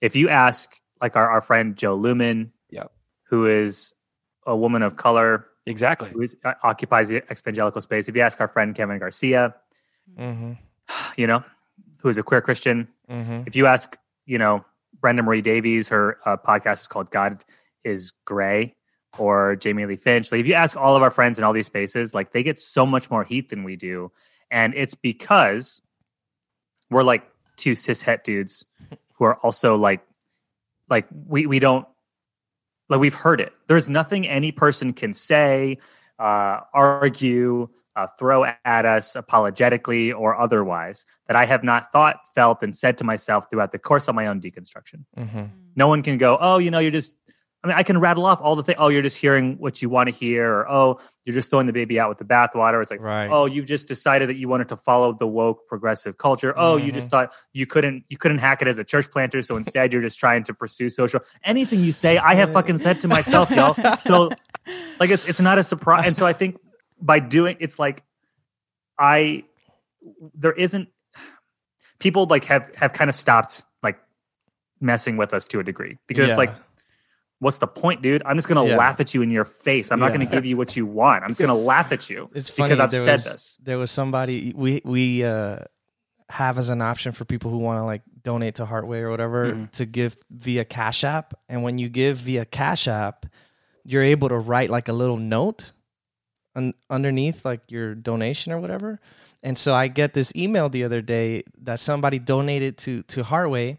If you ask like our, our friend Jo Luehmann, Yep. who is a woman of color Exactly. who is, uh, occupies the evangelical space, if you ask our friend Kevin Garcia, Mm-hmm. you know, who is a queer Christian, Mm-hmm. if you ask, you know, Brenda Marie Davies, her uh, podcast is called God is Grey, or Jamie Lee Finch. Like, if you ask all of our friends in all these spaces, like they get so much more heat than we do, and it's because we're like two cis het dudes who are also like, like we we don't like we've heard it. There's nothing any person can say, uh, argue, uh, throw at us apologetically or otherwise that I have not thought, felt, and said to myself throughout the course of my own deconstruction. Mm-hmm. No one can go, oh, you know, you're just. I mean, I can rattle off all the things. Oh, you're just hearing what you want to hear, or oh, you're just throwing the baby out with the bathwater. It's like, Right. oh, you just decided that you wanted to follow the woke progressive culture. Oh, you just mm-hmm. thought you couldn't you couldn't hack it as a church planter, so instead you're just trying to pursue social. Anything you say, I have fucking said to myself, y'all. So like it's it's not a surprise. And so I think by doing it's like I there isn't people like have have kind of stopped like messing with us to a degree because Yeah. like what's the point dude i'm just gonna Yeah. laugh at you in your face i'm not gonna give you what you want i'm just gonna laugh at you It's funny because i've there said was, this There was somebody we we uh have as an option for people who want to like donate to Heartway or whatever Mhm. to give via Cash App. And when you give via Cash App, you're able to write like a little note un- underneath like your donation or whatever. And so I get this email the other day that somebody donated to to Heartway,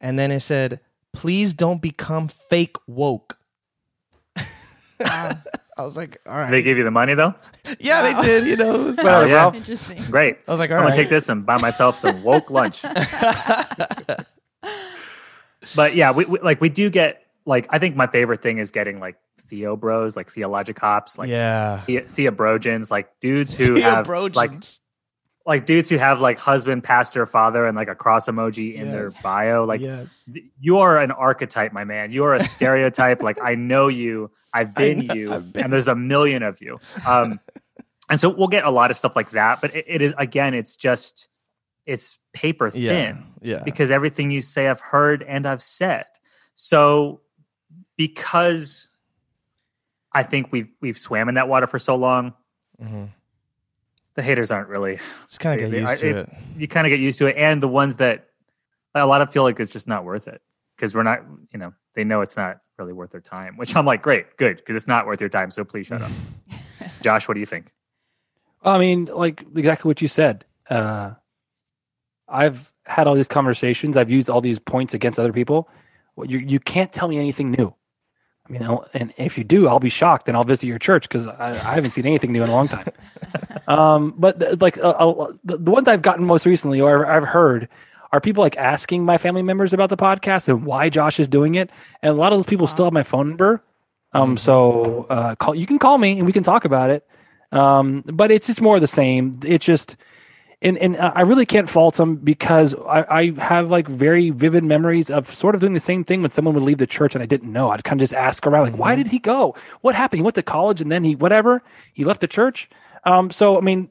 and then it said, "Please don't become fake woke." Wow. I was like, "All right." They gave you the money though. yeah, Wow. they did. You know, was- Well, yeah. Interesting. Great. I was like, "All I'm right." gonna take this and buy myself some woke lunch. But yeah, we, we like we do get like I think my favorite thing is getting like Theo bros, like theologicops, like yeah. the- theobrogins, like dudes who have like like dudes who have like husband, pastor, father, and like a cross emoji in their bio. Like yes. th- you are an archetype, my man. You are a stereotype. like I know you. I've been know- you, I've been- and there's a million of you. Um, and so we'll get a lot of stuff like that. But it, it is again, it's just it's paper thin Yeah. because everything you say I've heard and I've said. So because I think we've we've swam in that water for so long, hmm the haters aren't really Just kind of get They- used I- to it- it. you kind of get used to it and the ones that a lot of feel like it's just not worth it because we're not you know they know it's not really worth their time which i'm like great good because it's not worth your time so please shut up josh what do you think I mean, like exactly what you said. Uh, I've had all these conversations. I've used all these points against other people. Well, you you can't tell me anything new. I know, and if you do, I'll be shocked and I'll visit your church because I, I haven't seen anything new in a long time. um, but th- like uh, uh, the, the ones I've gotten most recently, or I've heard, are people like asking my family members about the podcast and why Josh is doing it. And a lot of those people still have my phone number. Um, so uh, call you can call me and we can talk about it. Um, but it's just more of the same. It's just, and and I really can't fault them because I, I have like very vivid memories of sort of doing the same thing when someone would leave the church and I didn't know. I'd kind of just ask around, like, why did he go? What happened? He went to college and then he whatever he left the church. Um, so I mean,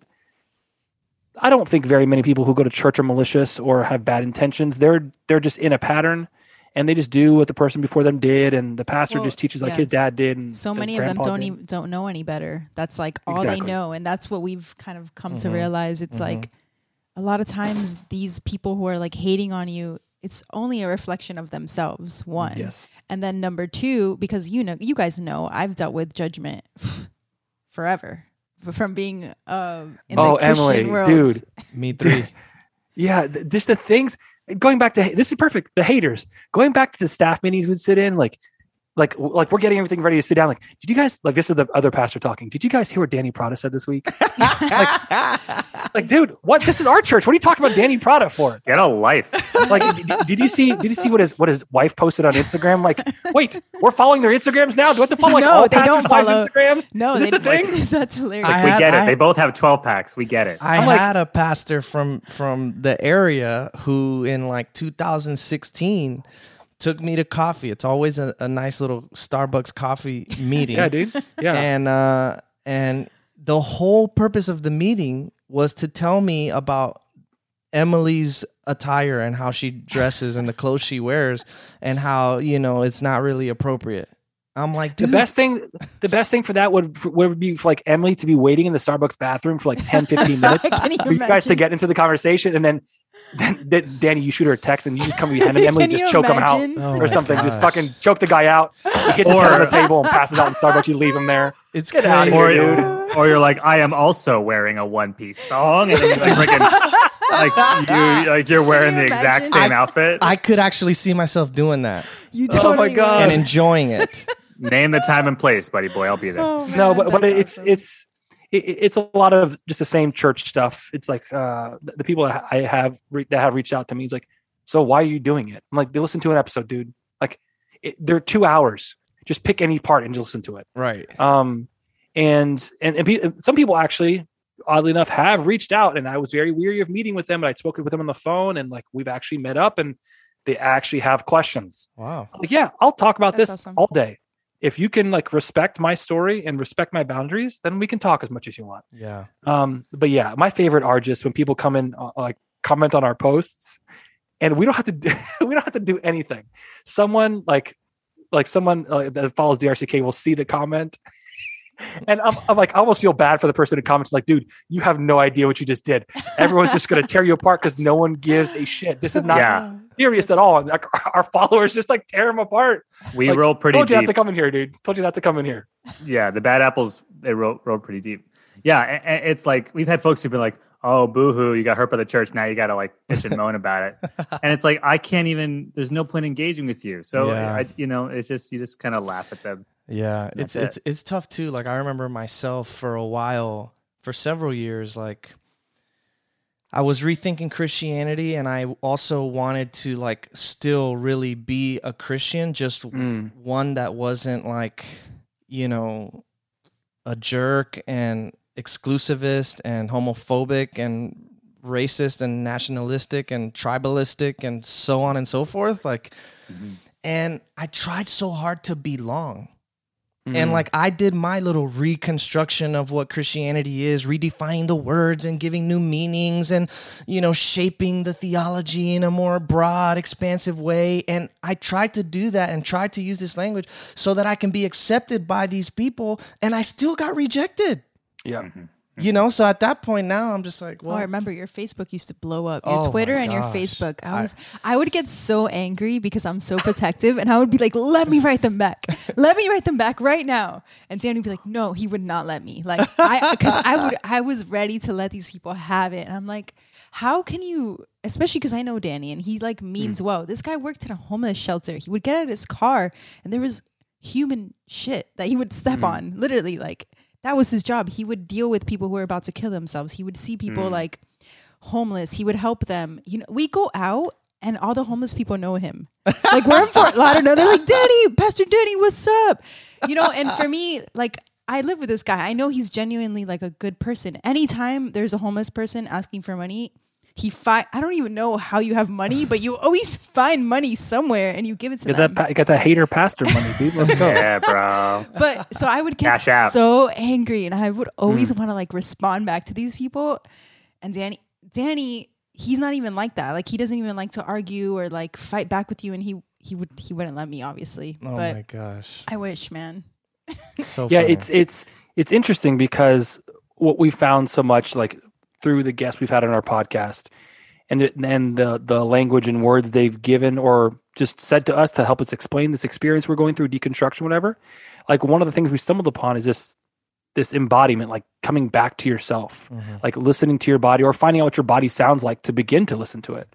I don't think very many people who go to church are malicious or have bad intentions. They're they're just in a pattern. And they just do what the person before them did, and the pastor Well, just teaches like his dad did. And so many of them don't did. even don't know any better that's like all Exactly. they know and that's what we've kind of come to Mhm. realize it's Mhm. like a lot of times these people who are like hating on you it's only a reflection of themselves one Yes. and then number two because you know you guys know i've dealt with judgment forever from being um in Oh, the Christian Emily, world. dude. Me three. Yeah, th- just the things going back to this is perfect. The haters going back to the staff meetings we'd sit in, like, like, like we're getting everything ready to sit down. Like, did you guys like this is the other pastor talking? Did you guys hear what Danny Prada said this week? like, dude, what? This is our church. What are you talking about Danny Prada for? get a life Like, did, did you see? Did you see what his what his wife posted on Instagram? Like, wait, we're following their Instagrams now. Do we have to follow like No, all they don't follow- Instagrams? no is this they, a thing? that's hilarious I we had- get it I- they both have 12 packs we get it I I'm like- had a pastor from from the area who in like 2016 took me to coffee. It's always a, a nice little Starbucks coffee meeting. Yeah, dude. Yeah. And uh and the whole purpose of the meeting was to tell me about Emily's attire and how she dresses and the clothes she wears and how, you know, it's not really appropriate. I'm like, The best thing, the best thing for that would would be for like Emily to be waiting in the Starbucks bathroom for like 10, 15 minutes for you guys to get into the conversation, and then, then, then Danny, you shoot her a text, and you just come behind Emily, just you choke him out? Oh or my something, just fucking choke the guy out. He hits his head on the table and passes out in Starbucks. You leave him there. it's Get outta crazy. here, or, dude. or you're like i am also wearing a one piece thong and then you're like freaking like you like you're wearing the you exact same I- outfit I could actually see myself doing that you Oh my God. would. and enjoying it. name the time and place buddy boy i'll be there Oh, no, but but oh that's it's awesome. it's it, it's a lot of just the same church stuff. It's like uh, the, the people that I have re- that have reached out to me. It's like, so why are you doing it? I'm like, they listen to an episode, dude. Like, it, they're two hours. Just pick any part and just listen to it. Right. Um, and and, and pe- some people actually, oddly enough, have reached out, and I was very weary of meeting with them, but I'd spoken with them on the phone, and like we've actually met up, and they actually have questions. Wow. Like, yeah, I'll talk about That's this awesome. all day. If you can like respect my story and respect my boundaries, then we can talk as much as you want. Yeah. Um, but yeah, my favorite are just when people come in, uh, like comment on our posts, and we don't have to do, we don't have to do anything. Someone like like someone uh, that follows DRCK will see the comment, And I'm, I'm like, I almost feel bad for the person who comments, like, dude, you have no idea what you just did. Everyone's just going to tear you apart because no one gives a shit. This is not Yeah. Serious at all. Like, our followers just like tear them apart. We Like, roll pretty Told you not deep. to come in here, dude. Told you not to come in here. yeah, the bad apples they roll roll pretty deep. Yeah, a- a- it's like we've had folks who've been like, "Oh, boohoo, you got hurt by the church. Now you got to like bitch and moan about it." And it's like I can't even. There's no point engaging with you. So Yeah. I, you know, it's just you just kind of laugh at them. Yeah, it's it. it's it's tough too. Like I remember myself for a while, for several years, like I was rethinking Christianity and I also wanted to like still really be a Christian, just Mm. one that wasn't like, you know, a jerk and exclusivist and homophobic and racist and nationalistic and tribalistic and so on and so forth. Like and I tried so hard to belong. And Mm. like I did my little reconstruction of what Christianity is, redefining the words and giving new meanings and you know shaping the theology in a more broad, expansive way. And I tried to do that and tried to use this language so that I can be accepted by these people and I still got rejected. yeah. Mm-hmm. You know, so at that point now I'm just like, well, Oh, I remember your Facebook used to blow up. Your Oh Twitter and your. Facebook. I I- was I, would get so angry because I'm so protective and I would be like, let me write them back. Let me write them back right now. And Danny would be like, no, he would not let me. Like I because I would I was ready to let these people have it. And I'm like, how can you especially because I know Danny and he like hmm. means well. This guy worked in a homeless shelter. He would get out of his car and there was human shit that he would step hmm. on. Literally, like that was his job. He would deal with people who were about to kill themselves. He would see people mm. like homeless. He would help them. You know, we go out and all the homeless people know him. Like we're in Fort Lauderdale. They're like, Danny, Pastor Danny, what's up? You know, and for me, like I live with this guy. I know he's genuinely like a good person. Anytime there's a homeless person asking for money, he find I don't even know how you have money, but you always find money somewhere and you give it to Get them. that, pa- get that hater pastor money, dude. Let's go. Yeah, bro. but so I would get Cash out. so angry and I would always mm. want to like respond back to these people. And Danny, Danny, he's not even like that. Like he doesn't even like to argue or like fight back with you. And he he would he wouldn't let me obviously. oh but my gosh. I wish, man. So yeah funny. it's it's it's interesting because what we found so much like through the guests we've had on our podcast and the, and the the language and words they've given or just said to us to help us explain this experience we're going through deconstruction whatever like one of the things we stumbled upon is this this embodiment like coming back to yourself Mhm. like listening to your body or finding out what your body sounds like to begin to listen to it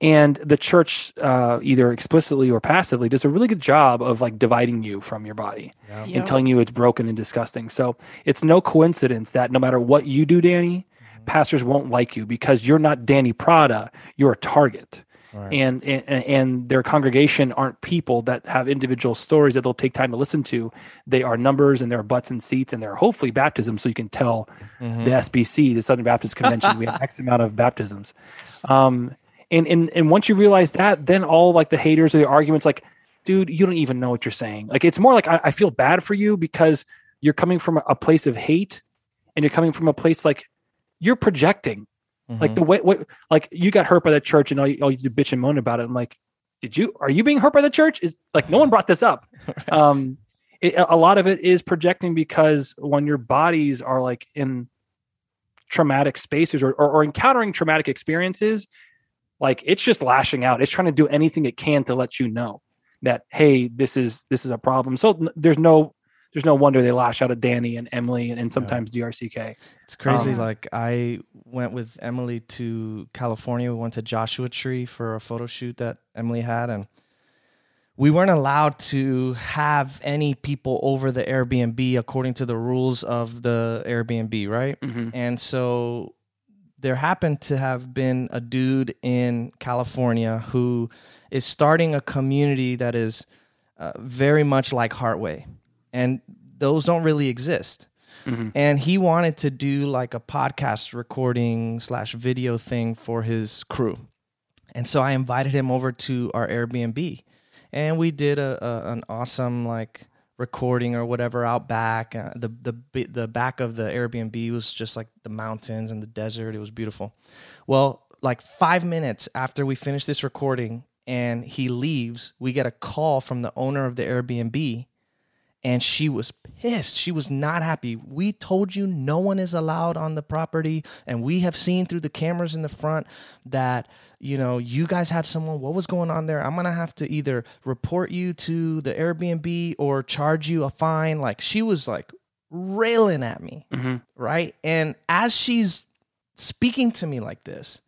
and the church uh, either explicitly or passively does a really good job of like dividing you from your body Yeah. Yep. and telling you it's broken and disgusting. So it's no coincidence that no matter what you do, Danny, pastors won't like you because you're not Danny Prada. You're a target. Right. And, and and their congregation aren't people that have individual stories that they'll take time to listen to. They are numbers and they're butts and seats and they're hopefully baptisms. So you can tell Mhm. the SBC, the Southern Baptist Convention, we have X amount of baptisms. Um, and and and once you realize that, then all like the haters or the arguments, like, dude, you don't even know what you're saying. Like, it's more like I, I feel bad for you because you're coming from a place of hate, and you're coming from a place like you're projecting. Like Mhm. the way, what, like you got hurt by the church, and all you, all you do bitch and moan about it. I'm like, did you? Are you being hurt by the church? Is like no one brought this up. Um, it, a lot of it is projecting because when your bodies are like in traumatic spaces or, or, or encountering traumatic experiences, like it's just lashing out. It's trying to do anything it can to let you know that hey, this is this is a problem. So there's no there's no wonder they lash out at Danny and Emily and, and sometimes DRCK. It's crazy. Um, like I went with Emily to California. We went to Joshua Tree for a photo shoot that Emily had, and we weren't allowed to have any people over the Airbnb according to the rules of the Airbnb, right? Mm-hmm. And so there happened to have been a dude in California who is starting a community that is uh, very much like Heartway. And those don't really exist. Mhm. And he wanted to do like a podcast recording slash video thing for his crew. And so I invited him over to our Airbnb and we did a, a an awesome like recording or whatever out back. Uh, the the the back of the Airbnb was just like the mountains and the desert. It was beautiful. Well, like five minutes after we finished this recording and he leaves, we get a call from the owner of the Airbnb, and she was pissed. She was not happy. We told you no one is allowed on the property, and we have seen through the cameras in the front that you know you guys had someone. What was going on there? I'm gonna have to either report you to the Airbnb or charge you a fine. Like she was like railing at me, Mhm. right? And as she's speaking to me like this,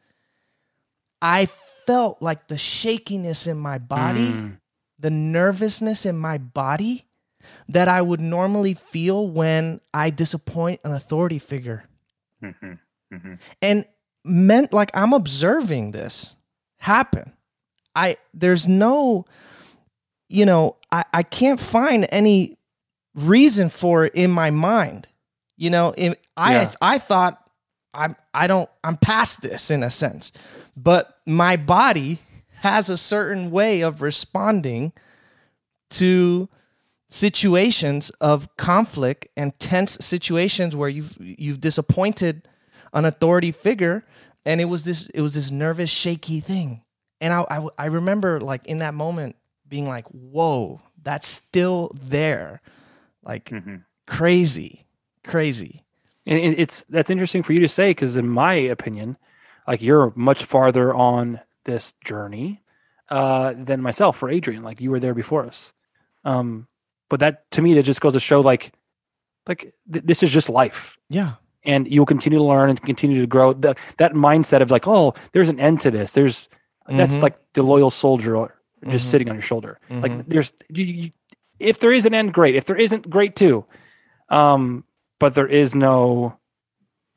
I felt like the shakiness in my body Mm. the nervousness in my body that I would normally feel when I disappoint an authority figure. Mhm. Mhm. And meant like I'm observing this happen. I there's no you know, I, I can't find any reason for it in my mind. You know, in, I Yeah. I thought I'm I don't I'm past this in a sense. But my body has a certain way of responding to situations of conflict and tense situations where you've you've disappointed an authority figure and it was this it was this nervous shaky thing and I, I I remember like in that moment being like whoa that's still there like Mhm. crazy crazy And it's that's interesting for you to say because, in my opinion, like you're much farther on this journey uh, than myself or Adrian. Like you were there before us. Um, but that to me, that just goes to show like, like th- this is just life, yeah and you'll continue to learn and continue to grow. The, that mindset of like, oh, there's an end to this. There's that's Mhm. like the loyal soldier just Mhm. sitting on your shoulder. Mhm. Like there's you, you, if there is an end, great. If there isn't, great too. Um, but there is no,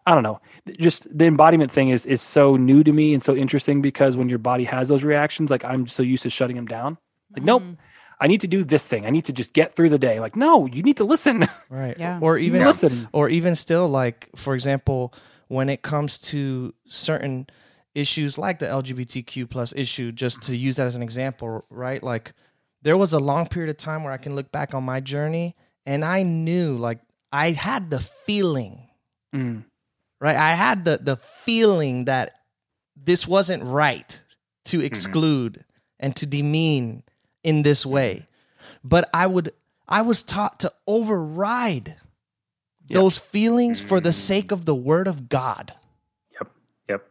I don't know. Just the embodiment thing is is so new to me and so interesting because when your body has those reactions, like I'm so used to shutting them down. Like, nope, Mm. I need to do this thing. I need to just get through the day. Like, no, you need to listen. right Yeah. or even listen. or even still like for example when it comes to certain issues like the lgbtq plus issue just to use that as an example right like there was a long period of time where i can look back on my journey and i knew like i had the feeling Mm, right i had the the feeling that this wasn't right to exclude and to demean in this mm-hmm. way but i would i was taught to override Yeah. those feelings for the mm. sake of the word of god Yep. Yep.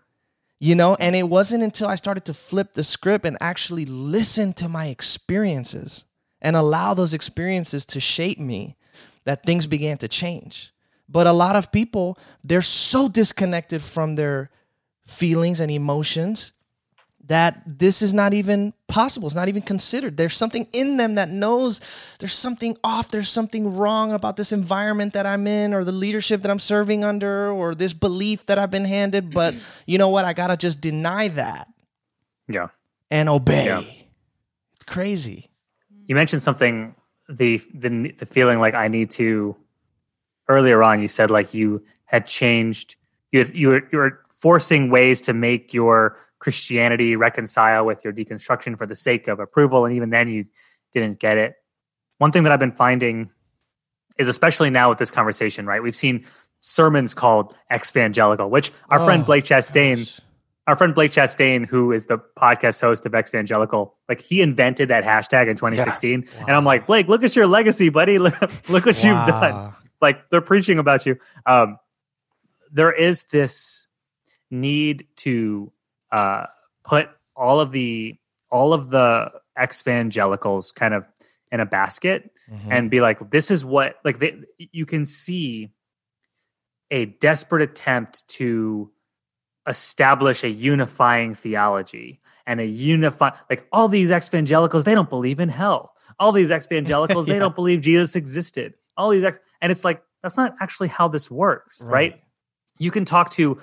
you know and it wasn't until i started to flip the script and actually listen to my experiences and allow those experiences to shape me that things began to change but a lot of people they're so disconnected from their feelings and emotions that this is not even possible it's not even considered there's something in them that knows there's something off there's something wrong about this environment that i'm in or the leadership that i'm serving under or this belief that i've been handed but you know what i gotta just deny that Yeah. and obey Yeah. it's crazy You mentioned something the the the feeling like I need to. Earlier on, you said like you had changed. You had, you were you were forcing ways to make your Christianity reconcile with your deconstruction for the sake of approval, and even then you didn't get it. One thing that I've been finding is, especially now with this conversation, right? We've seen sermons called exvangelical, which our friend Oh, Blake Chastain gosh. our friend Blake Chastain, who is the podcast host of Exvangelical, like he invented that hashtag in 2016. And I'm like, Blake, look at your legacy, buddy. Look, look what you've done. Like they're preaching about you. Um, there is this need to uh, put all of the all of the evangelicals kind of in a basket Mhm. and be like, this is what like they, you can see a desperate attempt to establish a unifying theology and a unify like all these evangelicals they don't believe in hell all these evangelicals they don't believe jesus existed all these ex- and it's like that's not actually how this works right, Right. you can talk to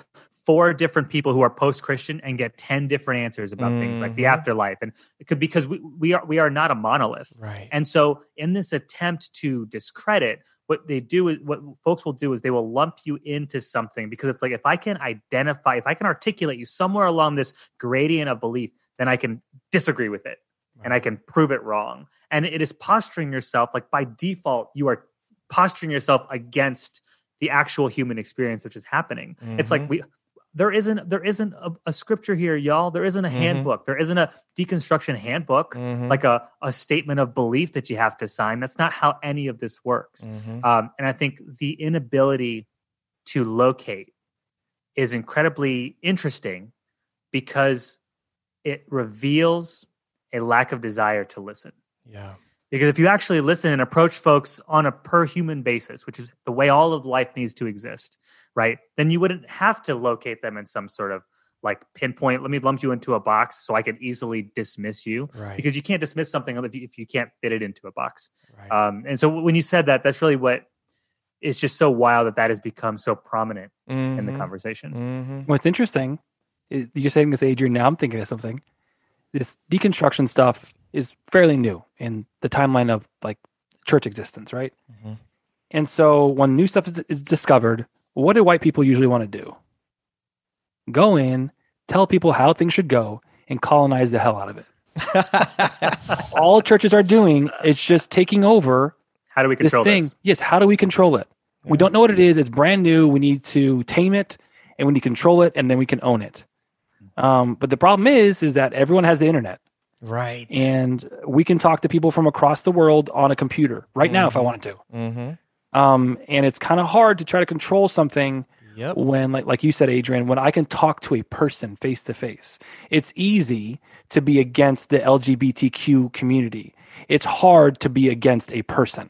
four different people who are post-christian and get 10 different answers about things like the Mhm. afterlife and it could because we, we are we are not a monolith right and so, in this attempt to discredit, what they do is what folks will do is they will lump you into something because it's like if I can identify, if I can articulate you somewhere along this gradient of belief, then I can disagree with it and I can prove it wrong. And it is posturing yourself like by default, you are posturing yourself against the actual human experience which is happening. It's like Mhm. we there isn't there isn't a, a scripture here, y'all. There isn't a Mhm. handbook. There isn't a deconstruction handbook, Mhm. like a a statement of belief that you have to sign. That's not how any of this works. Mhm. Um, and I think the inability to locate is incredibly interesting because it reveals a lack of desire to listen. yeah. Because if you actually listen and approach folks on a per human basis, which is the way all of life needs to exist, right? Then you wouldn't have to locate them in some sort of like pinpoint. Let me lump you into a box so I can easily dismiss you. Right. Because you can't dismiss something if you, if you can't fit it into a box. right. Um, and so when you said that, that's really what is just so wild that that has become so prominent in the Mhm. conversation. Mhm. What's interesting, you're saying this, Adrian. Now I'm thinking of something. This deconstruction stuff is fairly new in the timeline of like church existence, right? Mhm. And so when new stuff is, is discovered, what do white people usually want to do? Go in, tell people how things should go, and colonize the hell out of it. All churches are doing is just taking over How do we control this thing. this? Yes, how do we control it? We don't know what it is. It's brand new. We need to tame it, and we need to control it, and then we can own it. Um, but the problem is, is that everyone has the internet, right. and we can talk to people from across the world on a computer right now if I wanted to. mm-hmm. Um, and it's kind of hard to try to control something Yep. when like like you said adrian when i can talk to a person face to face it's easy to be against the lgbtq community it's hard to be against a person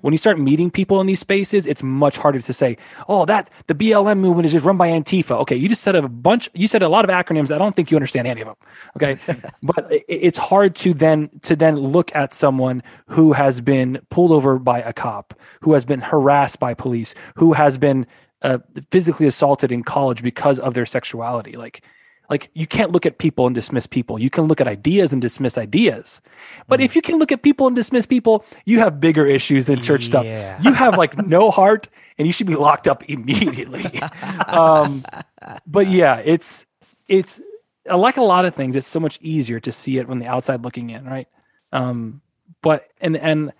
when you start meeting people in these spaces it's much harder to say oh that the blm movement is just run by antifa. Okay you just said a bunch you said a lot of acronyms. I don't think you understand any of them okay? But it's hard to then to then look at someone who has been pulled over by a cop who has been harassed by police who has been uh, physically assaulted in college because of their sexuality. Like like you can't look at people and dismiss people. You can look at ideas and dismiss ideas. But if you can look at people and dismiss people you have bigger issues than church Yeah. stuff you have like no heart and you should be locked up immediately. Um but yeah it's it's like a lot of things. It's so much easier to see it from the outside looking in right? Um but and and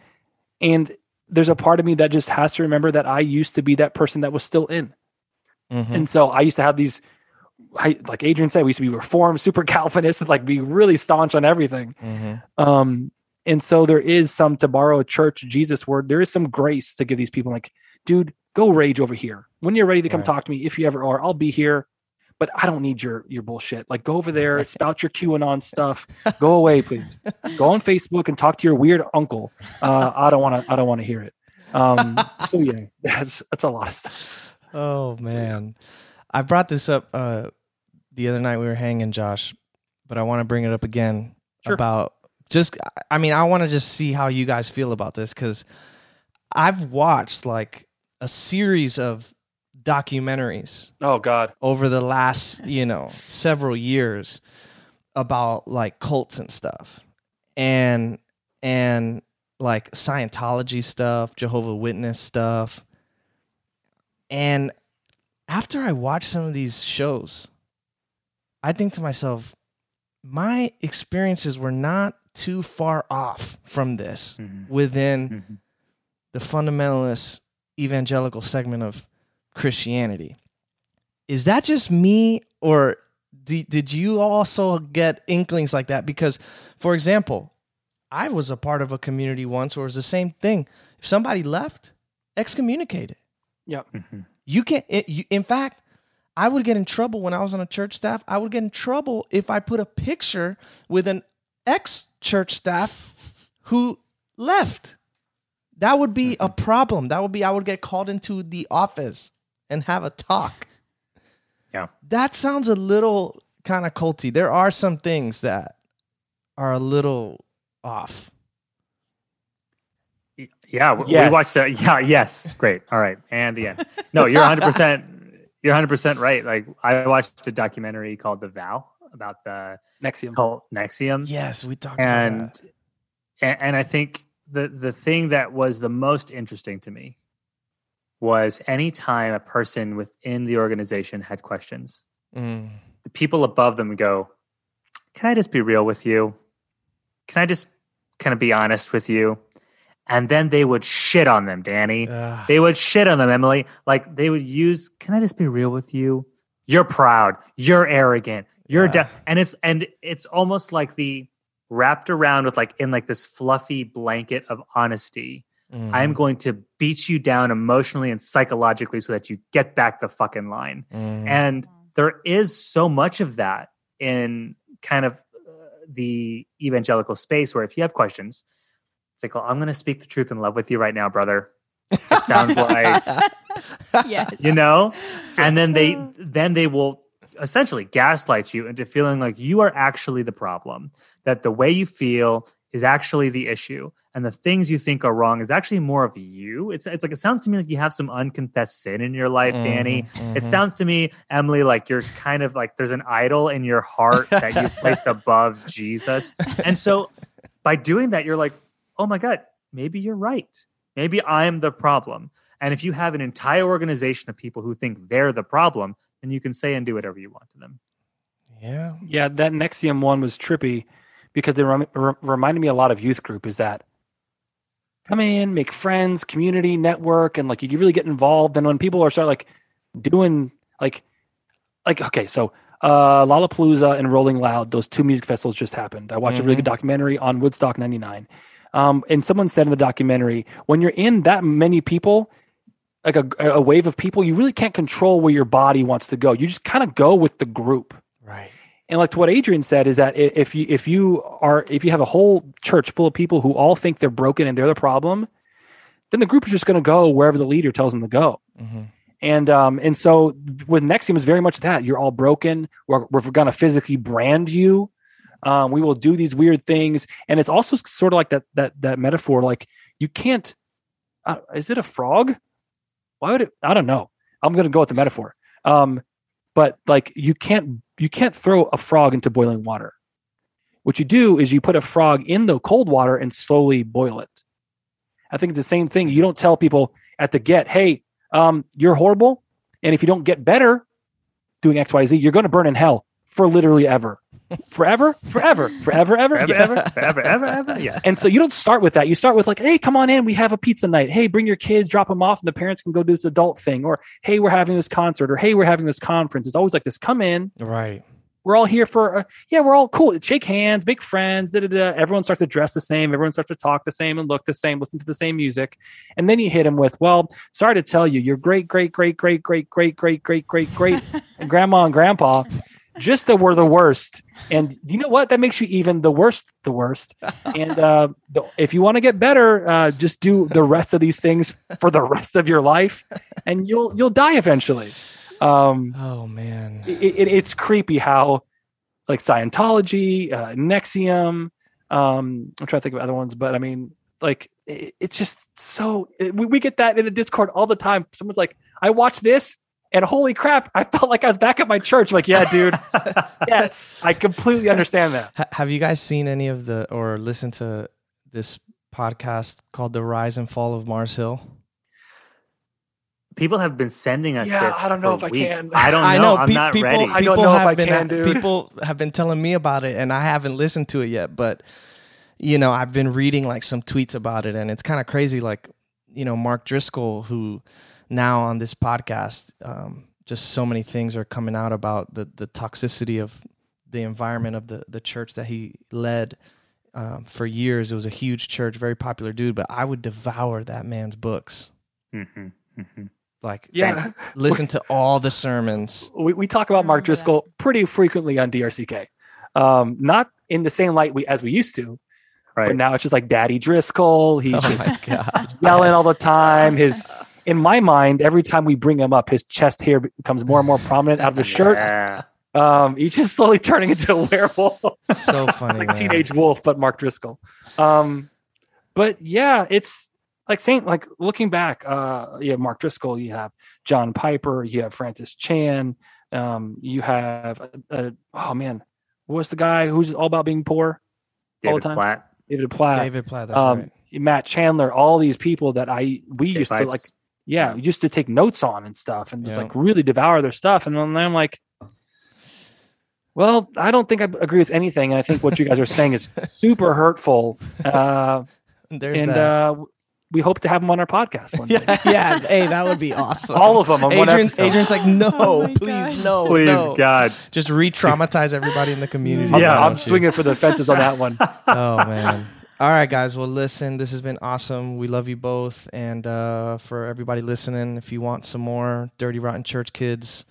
and there's a part of me that just has to remember that i used to be that person that was still in. Mhm. and so i used to have these like adrian said we used to be reformed super calvinist and like be really staunch on everything. Mhm. um and so there is some to borrow a church jesus word there is some grace to give these people like dude go rage over here. When you're ready to come Right. talk to me if you ever are i'll be here but i don't need your your bullshit. Like go over there spout your qanon stuff go away please. Go on facebook and talk to your weird uncle. Uh i don't want to i don't want to hear it. Um so yeah that's that's a lot of stuff. Oh man, I brought this up uh, the other night we were hanging, Josh, but I want to bring it up again Sure. about just. I mean, I want to just see how you guys feel about this because I've watched like a series of documentaries oh god over the last you know several years about like cults and stuff and and like scientology stuff jehovah witness stuff and after i watch some of these shows i think to myself my experiences were not too far off from this Mhm. within Mhm. the fundamentalist evangelical segment of Christianity. Is that just me, or d- did you also get inklings like that? Because, for example, I was a part of a community once where it was the same thing. If somebody left, excommunicated. Mhm. You can't. It, you, in fact, I would get in trouble when I was on a church staff. I would get in trouble if I put a picture with an ex church staff who left. That would be a problem. That would be I would get called into the office and have a talk. Yeah. That sounds a little kind of culty. There are some things that are a little off. Yeah, we, we Yes. watched. Uh, yeah, yes, great. All right, and the end. No, you're 100. percent You're 100 percent right. Like I watched a documentary called The Vow about the NXIVM cult NXIVM, Yes, we talked about and, that. and and I think the the thing that was the most interesting to me was anytime a person within the organization had questions, Mm. the people above them go, "Can I just be real with you? Can I just kind of be honest with you?" And then they would shit on them, Danny. Ugh. They would shit on them, Emily. Like they would use, can I just be real with you? you're proud, you're arrogant, you're da-" and it's and it's almost like the wrapped around with like in like this fluffy blanket of honesty. Mhm. I'm going to beat you down emotionally and psychologically so that you get back the fucking line. Mhm. And there is so much of that in kind of uh, the evangelical space where if you have questions, it's like, well, I'm going to speak the truth in love with you right now, brother. It sounds like yes. you know? And then they then they will essentially gaslight you into feeling like you are actually the problem that the way you feel is actually the issue and the things you think are wrong is actually more of you. It's it's like it sounds to me like you have some unconfessed sin in your life danny. Mhm, it sounds to me emily like you're kind of like there's an idol in your heart that you've placed above jesus. And so by doing that you're like oh my god maybe you're right maybe i'm the problem and if you have an entire organization of people who think they're the problem, then you can say and do whatever you want to them. yeah. Yeah, that NXIVM one was trippy because it rem- re- reminded me a lot of youth group. Is that come in, make friends, community, network, and like you really get involved. And when people are start like doing like like okay, so uh Lollapalooza and Rolling Loud, those two music festivals just happened. I watched a really good documentary on Woodstock '99. Um, and someone said in the documentary, when you're in that many people, like a, a wave of people, you really can't control where your body wants to go. You just kind of go with the group. Right. And like to what Adrian said is that if you if you are if you have a whole church full of people who all think they're broken and they're the problem, then the group is just going to go wherever the leader tells them to go. Mhm. And um and so with NXIVM it's very much that you're all broken. We're we're going to physically brand you. Um, we will do these weird things, and it's also sort of like that that that metaphor. Like you can't. Uh, is it a frog? Why would it? I don't know. I'm going to go with the metaphor. Um, but like you can't you can't throw a frog into boiling water. What you do is you put a frog in the cold water and slowly boil it. I think it's the same thing. You don't tell people at the get, hey, um, you're horrible, and if you don't get better doing X, Y, Z, you're going to burn in hell for literally ever, forever, forever, forever, ever, Forever, Yes. ever, forever, ever, ever. Yeah. And so you don't start with that. You start with like, hey, come on in. We have a pizza night. Hey, bring your kids, drop them off, and the parents can go do this adult thing. Or hey, we're having this concert. Or hey, we're having this conference. It's always like this. Come in. Right. We're all here for uh, yeah. We're all cool. Shake hands, make friends. Da, da, da. Everyone starts to dress the same. Everyone starts to talk the same and look the same. Listen to the same music, and then you hit them with, well, sorry to tell you, your great, great, great, great, great, great, great, great, great, great, grandma and grandpa just that were the worst. And you know what? That makes you even the worst, the worst. And uh, the, if you want to get better, uh, just do the rest of these things for the rest of your life, and you'll you'll die eventually. Um, Oh man. it, it, it's creepy how like Scientology, uh, NXIVM. Um, I'm trying to think of other ones, but I mean, like it, it's just so we, we get that in the Discord all the time. Someone's like, "I watched this." And holy crap, I felt like I was back at my church. I'm like, yeah, dude. yes, I completely understand that. Have you guys seen any of the or listened to this podcast called "The Rise and Fall of Mars Hill"? People have been sending us Yeah, this. I don't know for if I can. I don't know. I know I'm pe- not people. ready. I don't people know if I been can, dude. people have been telling me about it, and I haven't listened to it yet. But you know, I've been reading like some tweets about it, and it's kind of crazy. Like you know, Mark Driscoll, who now on this podcast, um, just so many things are coming out about the the toxicity of the environment of the the church that he led. Um, for years, it was a huge church, very popular dude. But I would devour that man's books. Mhm, mhm. Like, Yeah, listen to all the sermons. we, we talk about Mark remember that. Driscoll pretty frequently on DRCK. Um, not in the same light we as we used to, Right. but now it's just like Daddy Driscoll. He's Oh just yelling all the time. His in my mind, every time we bring him up, his chest hair becomes more and more prominent out of the shirt. Yeah. Um, he's just slowly turning into a werewolf, So funny, like man. teenage wolf, but Mark Driscoll. Um, but yeah, it's like saying like looking back. Uh, you have Mark Driscoll, you have John Piper, you have Francis Chan, um, you have uh, uh, oh man, what's the guy who's all about being poor? all David the time. Platt. David Platt. David Platt. That's um, right. Matt Chandler, all these people that I we Jay used to like, yeah, we used to take notes on and stuff, and just Yeah. like really devour their stuff. And then I'm like, well, I don't think I agree with anything, and I think what you guys are saying is super hurtful. Uh, There's and that. uh, we hope to have them on our podcast one day. Yeah, yeah. Hey, that would be awesome. All of them on one Adrian's, episode. Adrian's like, no, Oh please, God. no, Please, no. God. Just re-traumatize everybody in the community. I'm, Yeah. I'm swinging for the fences on that one. Oh man. All right, guys. Well, listen, this has been awesome. We love you both, and uh, for everybody listening, if you want some more Dirty Rotten Church Kids,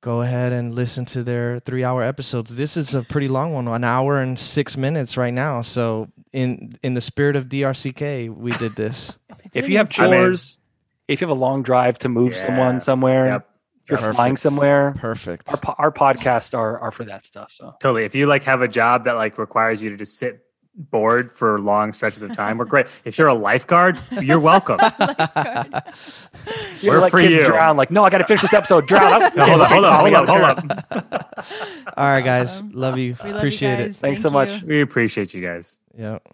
go ahead and listen to their three-hour episodes. This is a pretty long one, an hour and six minutes right now. So, in in the spirit of DRCK, we did this. if you have I mean- chores, if you have a long drive to move Yeah. someone somewhere, Yep. you're Perfect. flying somewhere, Perfect. our, po- our podcasts are, are for that stuff. So Totally. If you like have a job that like requires you to just sit bored for long stretches of time, we're great. If you're a lifeguard, you're welcome. you We're let for kids you. drown. Like, no, I got to finish this episode. Drown. No, hold up, hold up, hold up, hold up. All right, guys. Awesome. Love you. We love Appreciate you it. guys. Thanks Thank so much. you. We appreciate you guys. Yep.